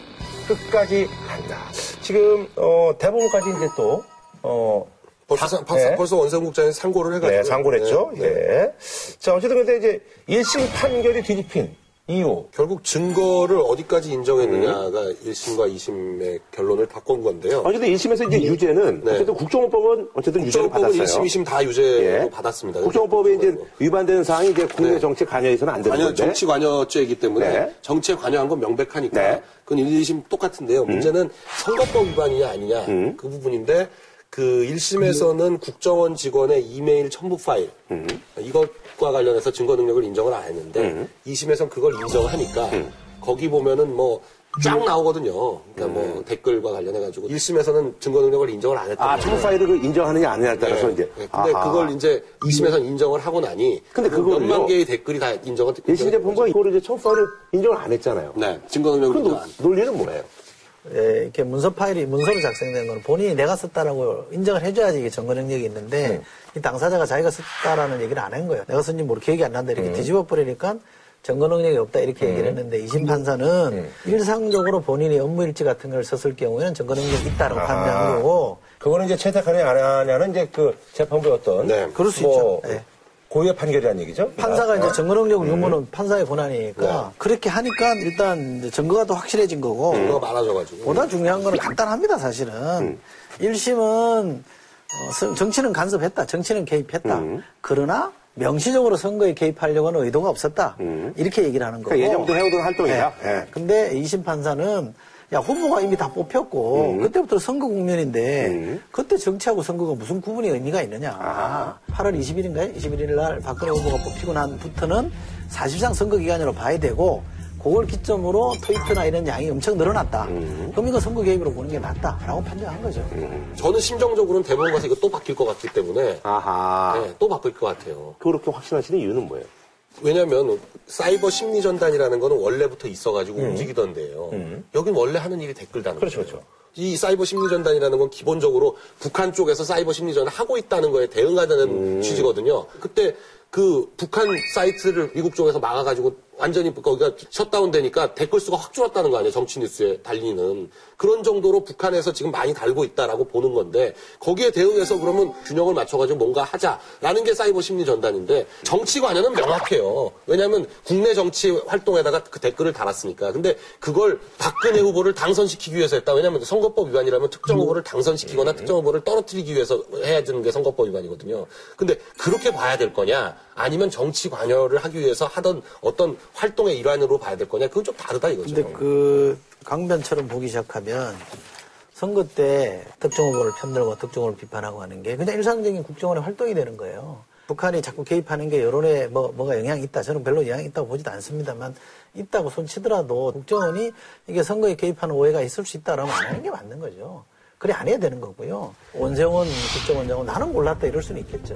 S1: 끝까지 간다. 지금 어, 대법원까지 이제 또 어,
S3: 벌써,
S1: 다-
S3: 사- 벌써,
S1: 네.
S3: 벌써 원성국장이 상고를 해가지고.
S1: 네, 상고를 했죠.
S3: 네, 네.
S1: 예. 자, 어쨌든 근데 이제 1심 판결이 뒤집힌 이유.
S3: 결국 증거를 어디까지 인정했느냐가 1심과 2심의 결론을 바꾼 건데요.
S1: 어쨌든 1심에서 이제 유죄는
S3: 네.
S1: 어쨌든 국정원법은 어쨌든 유죄를
S3: 국정법은
S1: 받았어요.
S3: 1심, 2심 다 유죄로
S1: 예.
S3: 받았습니다.
S1: 국정원법에 이제 위반되는 사항이 이제 국내
S3: 네.
S1: 정치 관여해서는 안 되는
S3: 관여,
S1: 건데.
S3: 정치 관여죄이기 때문에
S1: 네.
S3: 정치에 관여한 건 명백하니까
S1: 네. 음.
S3: 그건 1, 2심 똑같은데요. 문제는 선거법 위반이냐 아니냐 그 부분인데 그 1심에서는 국정원 직원의 이메일 첨부 파일
S1: 음.
S3: 이것과 관련해서 증거 능력을 인정을 안 했는데 2심에서는 그걸 인정하니까
S1: 음.
S3: 거기 보면은 뭐 쫙 나오거든요. 그러니까 뭐 댓글과 관련해 가지고 1심에서는 증거 능력을 인정을 안 했다.
S1: 아, 첨부 파일을 그 인정하느냐 안 하느냐에 따라서 이제.
S3: 네, 근데
S1: 아하.
S3: 그걸 이제 2심에서는 인정을 하고 나니
S1: 근데 그거를요?
S3: 몇만 개의 댓글이 다 인정을
S1: 1심 재판부가 이거를 이제 첨부 파일을 인정을 안 했잖아요.
S3: 네, 증거 능력을
S1: 그
S3: 인정.
S1: 논리는 뭐예요?
S4: 예, 이렇게 문서 파일이 문서로 작성된 거는 본인이 내가 썼다라고 인정을 해줘야지 이게 증거 능력이 있는데 이 당사자가 자기가 썼다라는 얘기를 안 한 거예요. 내가 쓴지 모르 기억이 안 난다 이렇게 뒤집어 버리니까 증거 능력이 없다 이렇게 얘기를 했는데 이심 판사는 일상적으로 본인이 업무 일지 같은 걸 썼을 경우에는 증거 능력이 있다라고 판단한 거고
S1: 그거는 이제 채택하느냐 안 하냐는 이제 그 재판부의 어떤.
S3: 네,
S4: 그럴 수
S1: 뭐
S4: 있죠. 예.
S1: 고유의 판결이라는 얘기죠.
S4: 판사가 이제 증거 능력 유무는 판사의
S1: 네.
S4: 권한이니까 그렇게 하니까 일단 이제 증거가 더 확실해진 거고
S3: 증거가 많아져가지고.
S4: 보다 중요한 거는 간단합니다, 사실은.
S1: 음.
S4: 일 1심은 어, 정치는 간섭했다. 정치는 개입했다.
S1: 음.
S4: 그러나 명시적으로 선거에 개입하려고 하는 의도가 없었다. 이렇게 얘기를 하는 거고.
S1: 음. 그러니까 예전부터 해오던 활동이다.
S4: 네.
S1: 예.
S4: 근데 2심 판사는 야, 후보가 이미 다 뽑혔고,
S1: 음.
S4: 그때부터 선거 국면인데, 그때 정치하고 선거가 무슨 구분이 의미가 있느냐. 8월 20일인가요? 21일 날 박근혜 후보가 뽑히고 난부터는 사실상 선거 기간으로 봐야 되고, 그걸 기점으로 트위터나 이런 양이 엄청 늘어났다.
S1: 음.
S4: 그럼 이거 선거 개입으로 보는 게 낫다라고 판정한 거죠.
S3: 저는 심정적으로는 대법원 가서 이거 또 바뀔 것 같기 때문에
S1: 아하.
S3: 네, 또 바뀔 것 같아요.
S1: 그렇게 확신하시는 이유는 뭐예요?
S3: 왜냐하면 사이버 심리 전단이라는 거는 원래부터 있어가지고 움직이던 데예요. 여긴 원래 하는 일이 댓글 다는
S1: 음. 그렇죠,
S3: 거예요.
S1: 그렇죠.
S3: 이 사이버 심리 전단이라는 건 기본적으로 북한 쪽에서 사이버 심리 전을 하고 있다는 거에 대응하자는
S1: 음.
S3: 취지거든요. 그때 그 북한 사이트를 미국 쪽에서 막아가지고 완전히 거기가 셧다운 되니까 댓글 수가 확 줄었다는 거 아니에요. 정치 뉴스에 달리는. 그런 정도로 북한에서 지금 많이 달고 있다라고 보는 건데 거기에 대응해서 그러면 균형을 맞춰가지고 뭔가 하자라는 게 사이버 심리 전단인데 정치 관여는 명확해요. 왜냐하면 국내 정치 활동에다가 그 댓글을 달았으니까. 근데 그걸 박근혜 후보를 당선시키기 위해서 했다. 왜냐하면 선거법 위반이라면 특정 후보를 당선시키거나 특정 후보를 떨어뜨리기 위해서 해야 되는 게 선거법 위반이거든요. 근데 그렇게 봐야 될 거냐? 아니면 정치 관여를 하기 위해서 하던 어떤 활동의 일환으로 봐야 될 거냐? 그건 좀 다르다 이거죠.
S4: 근데 그 강변처럼 보기 시작하면 선거 때 특정 후보를 편들고 특정 후보를 비판하고 하는 게 그냥 일상적인 국정원의 활동이 되는 거예요. 북한이 자꾸 개입하는 게 여론에 뭐, 뭐가 영향이 있다. 저는 별로 영향이 있다고 보지도 않습니다만 있다고 손치더라도 국정원이 이게 선거에 개입하는 오해가 있을 수 있다라면 안 하는 게 맞는 거죠. 그래 안 해야 되는 거고요. 원세훈 국정원장은 나는 몰랐다 이럴 수는 있겠죠.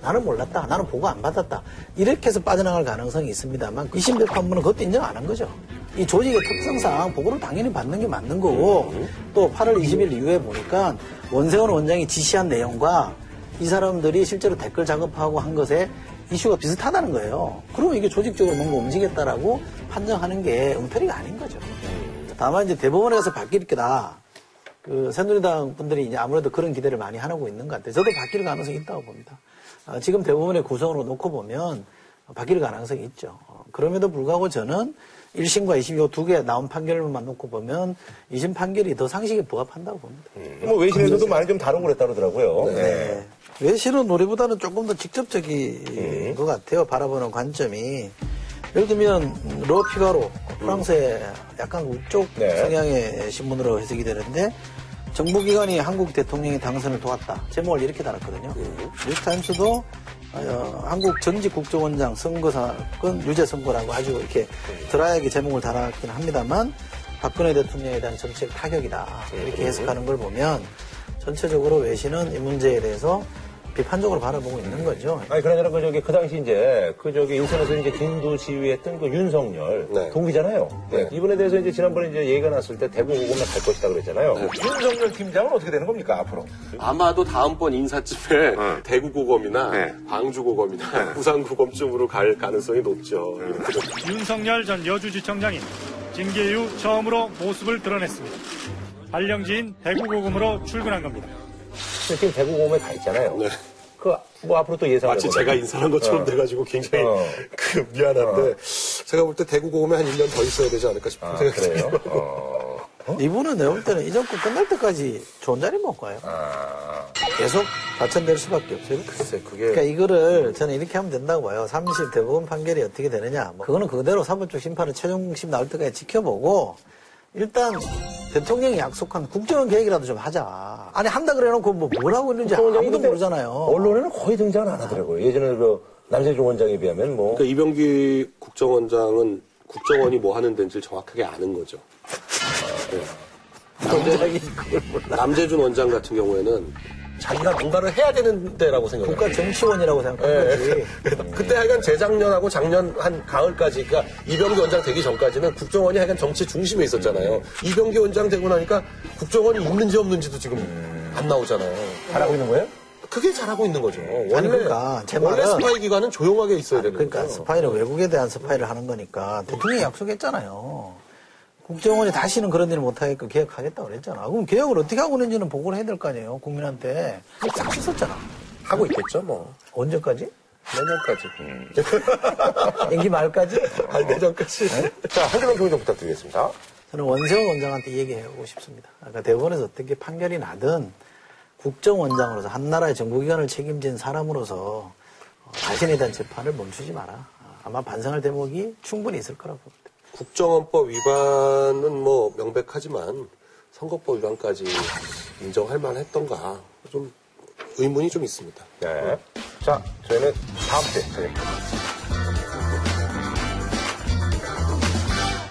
S4: 나는 몰랐다. 나는 보고 안 받았다. 이렇게 해서 빠져나갈 가능성이 있습니다만 2심 재판부는 그것도 인정 안 한 거죠. 이 조직의 특성상 보고를 당연히 받는 게 맞는 거고 또 8월 20일 이후에 보니까 원세훈 원장이 지시한 내용과 이 사람들이 실제로 댓글 작업하고 한 것에 이슈가 비슷하다는 거예요. 그러면 이게 조직적으로 뭔가 움직였다라고 판정하는 게 엉터리가 아닌 거죠. 다만 이제 대법원에 가서 바뀔 거다. 그 새누리당 분들이 이제 아무래도 그런 기대를 많이 하고 있는 것 같아요. 저도 바뀔 가능성이 있다고 봅니다. 아, 지금 대부분의 구성으로 놓고 보면 바뀔 가능성이 있죠. 어, 그럼에도 불구하고 저는 1심과 2심 요두개 나온 판결만 놓고 보면 2심 판결이 더 상식에 부합한다고 봅니다.
S1: 뭐 외신에서도 많이 좀 다루고 그랬다 그러더라고요.
S4: 네. 외실은 노래보다는 조금 더 직접적인 것 같아요. 바라보는 관점이. 예를 들면 러 피가로 프랑스의 약간 우쪽
S1: 네.
S4: 성향의 신문으로 해석이 되는데 정부기관이 한국 대통령의 당선을 도왔다. 제목을 이렇게 달았거든요. 뉴스타임스도 어, 한국 전직 국정원장 선거 사건 유죄 선고라고 아주 이렇게 드라이하게 제목을 달았긴 합니다만 박근혜 대통령에 대한 정책 타격이다. 이렇게 해석하는 걸 보면 전체적으로 외신은 이 문제에 대해서 비판적으로 바라보고 있는 거죠.
S1: 아니, 그러나 그 저기, 그 당시 이제, 그 저기, 인천에서 이제 진도 지휘했던 그 윤석열.
S3: 네.
S1: 동기잖아요.
S3: 네.
S1: 이분에 대해서 이제 지난번에 이제 얘기가 났을 때 대구 고검에 갈 것이다 그랬잖아요. 윤석열 팀장은 어떻게 되는 겁니까, 앞으로?
S3: 아마도 다음번 인사쯤에 대구 고검이나
S1: 네.
S3: 광주 고검이나 부산 고검쯤으로 갈 가능성이 높죠.
S8: 윤석열 전 여주지청장이 징계 이후 처음으로 모습을 드러냈습니다. 발령지인 대구고금으로 출근한 겁니다.
S1: 지금 대구 고검에 가 있잖아요.
S3: 네.
S1: 그, 뭐 앞으로 또 예상을
S3: 마치. 제가 인사한 것처럼
S1: 어.
S3: 돼가지고 굉장히
S1: 어. [laughs]
S3: 그 미안한데 제가 볼 때 대구고검에 한 1년 더 있어야 되지 않을까 싶은
S1: 아,
S3: 생각이
S1: 그래요?
S3: 들어요.
S1: 어. [laughs]
S4: 이분은 내가 볼 때는 이 정권 끝날 때까지 좋은 자리 못 가요.
S1: 아.
S4: 계속 과천될 수밖에 없어요.
S3: 글쎄 그게
S4: 그러니까 이거를 저는 이렇게 하면 된다고 봐요. 30 대법원 판결이 어떻게 되느냐. 뭐 그거는 그대로 사법적 심판을 최종 심 나올 때까지 지켜보고 일단 대통령이 약속한 국정원 계획이라도 좀 하자. 아니 한다 그래놓고 뭐뭘 하고 있는지 아무도 모르잖아요.
S1: 언론에는 거의 등장을 안 하더라고요. 예전에 그 남세종 원장에 비하면 뭐.
S3: 그러니까 이병기 국정원장은 국정원이 뭐 하는 데인지 정확하게 아는 거죠. [laughs]
S4: 몰라.
S3: 남재준 원장 같은 경우에는 자기가 뭔가를 해야 되는 데라고 생각해요.
S4: 국가 정치원이라고 생각한
S3: 예.
S4: 거지. [laughs]
S3: 그때 하여간 재작년하고 작년 한 가을까지, 그러니까 이병기 원장 되기 전까지는 국정원이 하여간 정치 중심에 있었잖아요. 이병기 원장 되고 나니까 국정원이 있는지 없는지도 지금 안 나오잖아요.
S1: 잘하고 있는 거예요?
S3: 그게 잘하고 있는 거죠. 원래,
S4: 그러니까 제
S3: 원래
S4: 말은-
S3: 스파이 기관은 조용하게 있어야 되는
S4: 그러니까
S3: 거죠.
S4: 스파이는 외국에 대한 스파이를 하는 거니까 대통령이 약속했잖아요. 국정원이 다시는 그런 일을 못하게끔 개혁하겠다고 그랬잖아. 그럼 개혁을 어떻게 하고 있는지는 보고를 해야 될 거 아니에요. 국민한테. 싹 씻었잖아.
S3: 하고 있겠죠, 뭐.
S4: 언제까지?
S3: 내년까지. [laughs]
S4: 임기 말까지?
S3: 아, 내년까지.
S1: 자, 한 줄만 평좀 부탁드리겠습니다.
S4: 저는 원세훈 원장한테 얘기하고 싶습니다. 그러니까 대법원에서 어떻게 판결이 나든 국정원장으로서 한 나라의 정부기관을 책임진 사람으로서 어, 자신에 대한 재판을 멈추지 마라. 아마 반성할 대목이 충분히 있을 거라고 봅니다.
S3: 국정원법 위반은 뭐 명백하지만 선거법 위반까지 인정할 만했던가 좀 의문이 좀 있습니다.
S1: 네. 자, 저희는 다음 주에 찾아뵙겠습니다.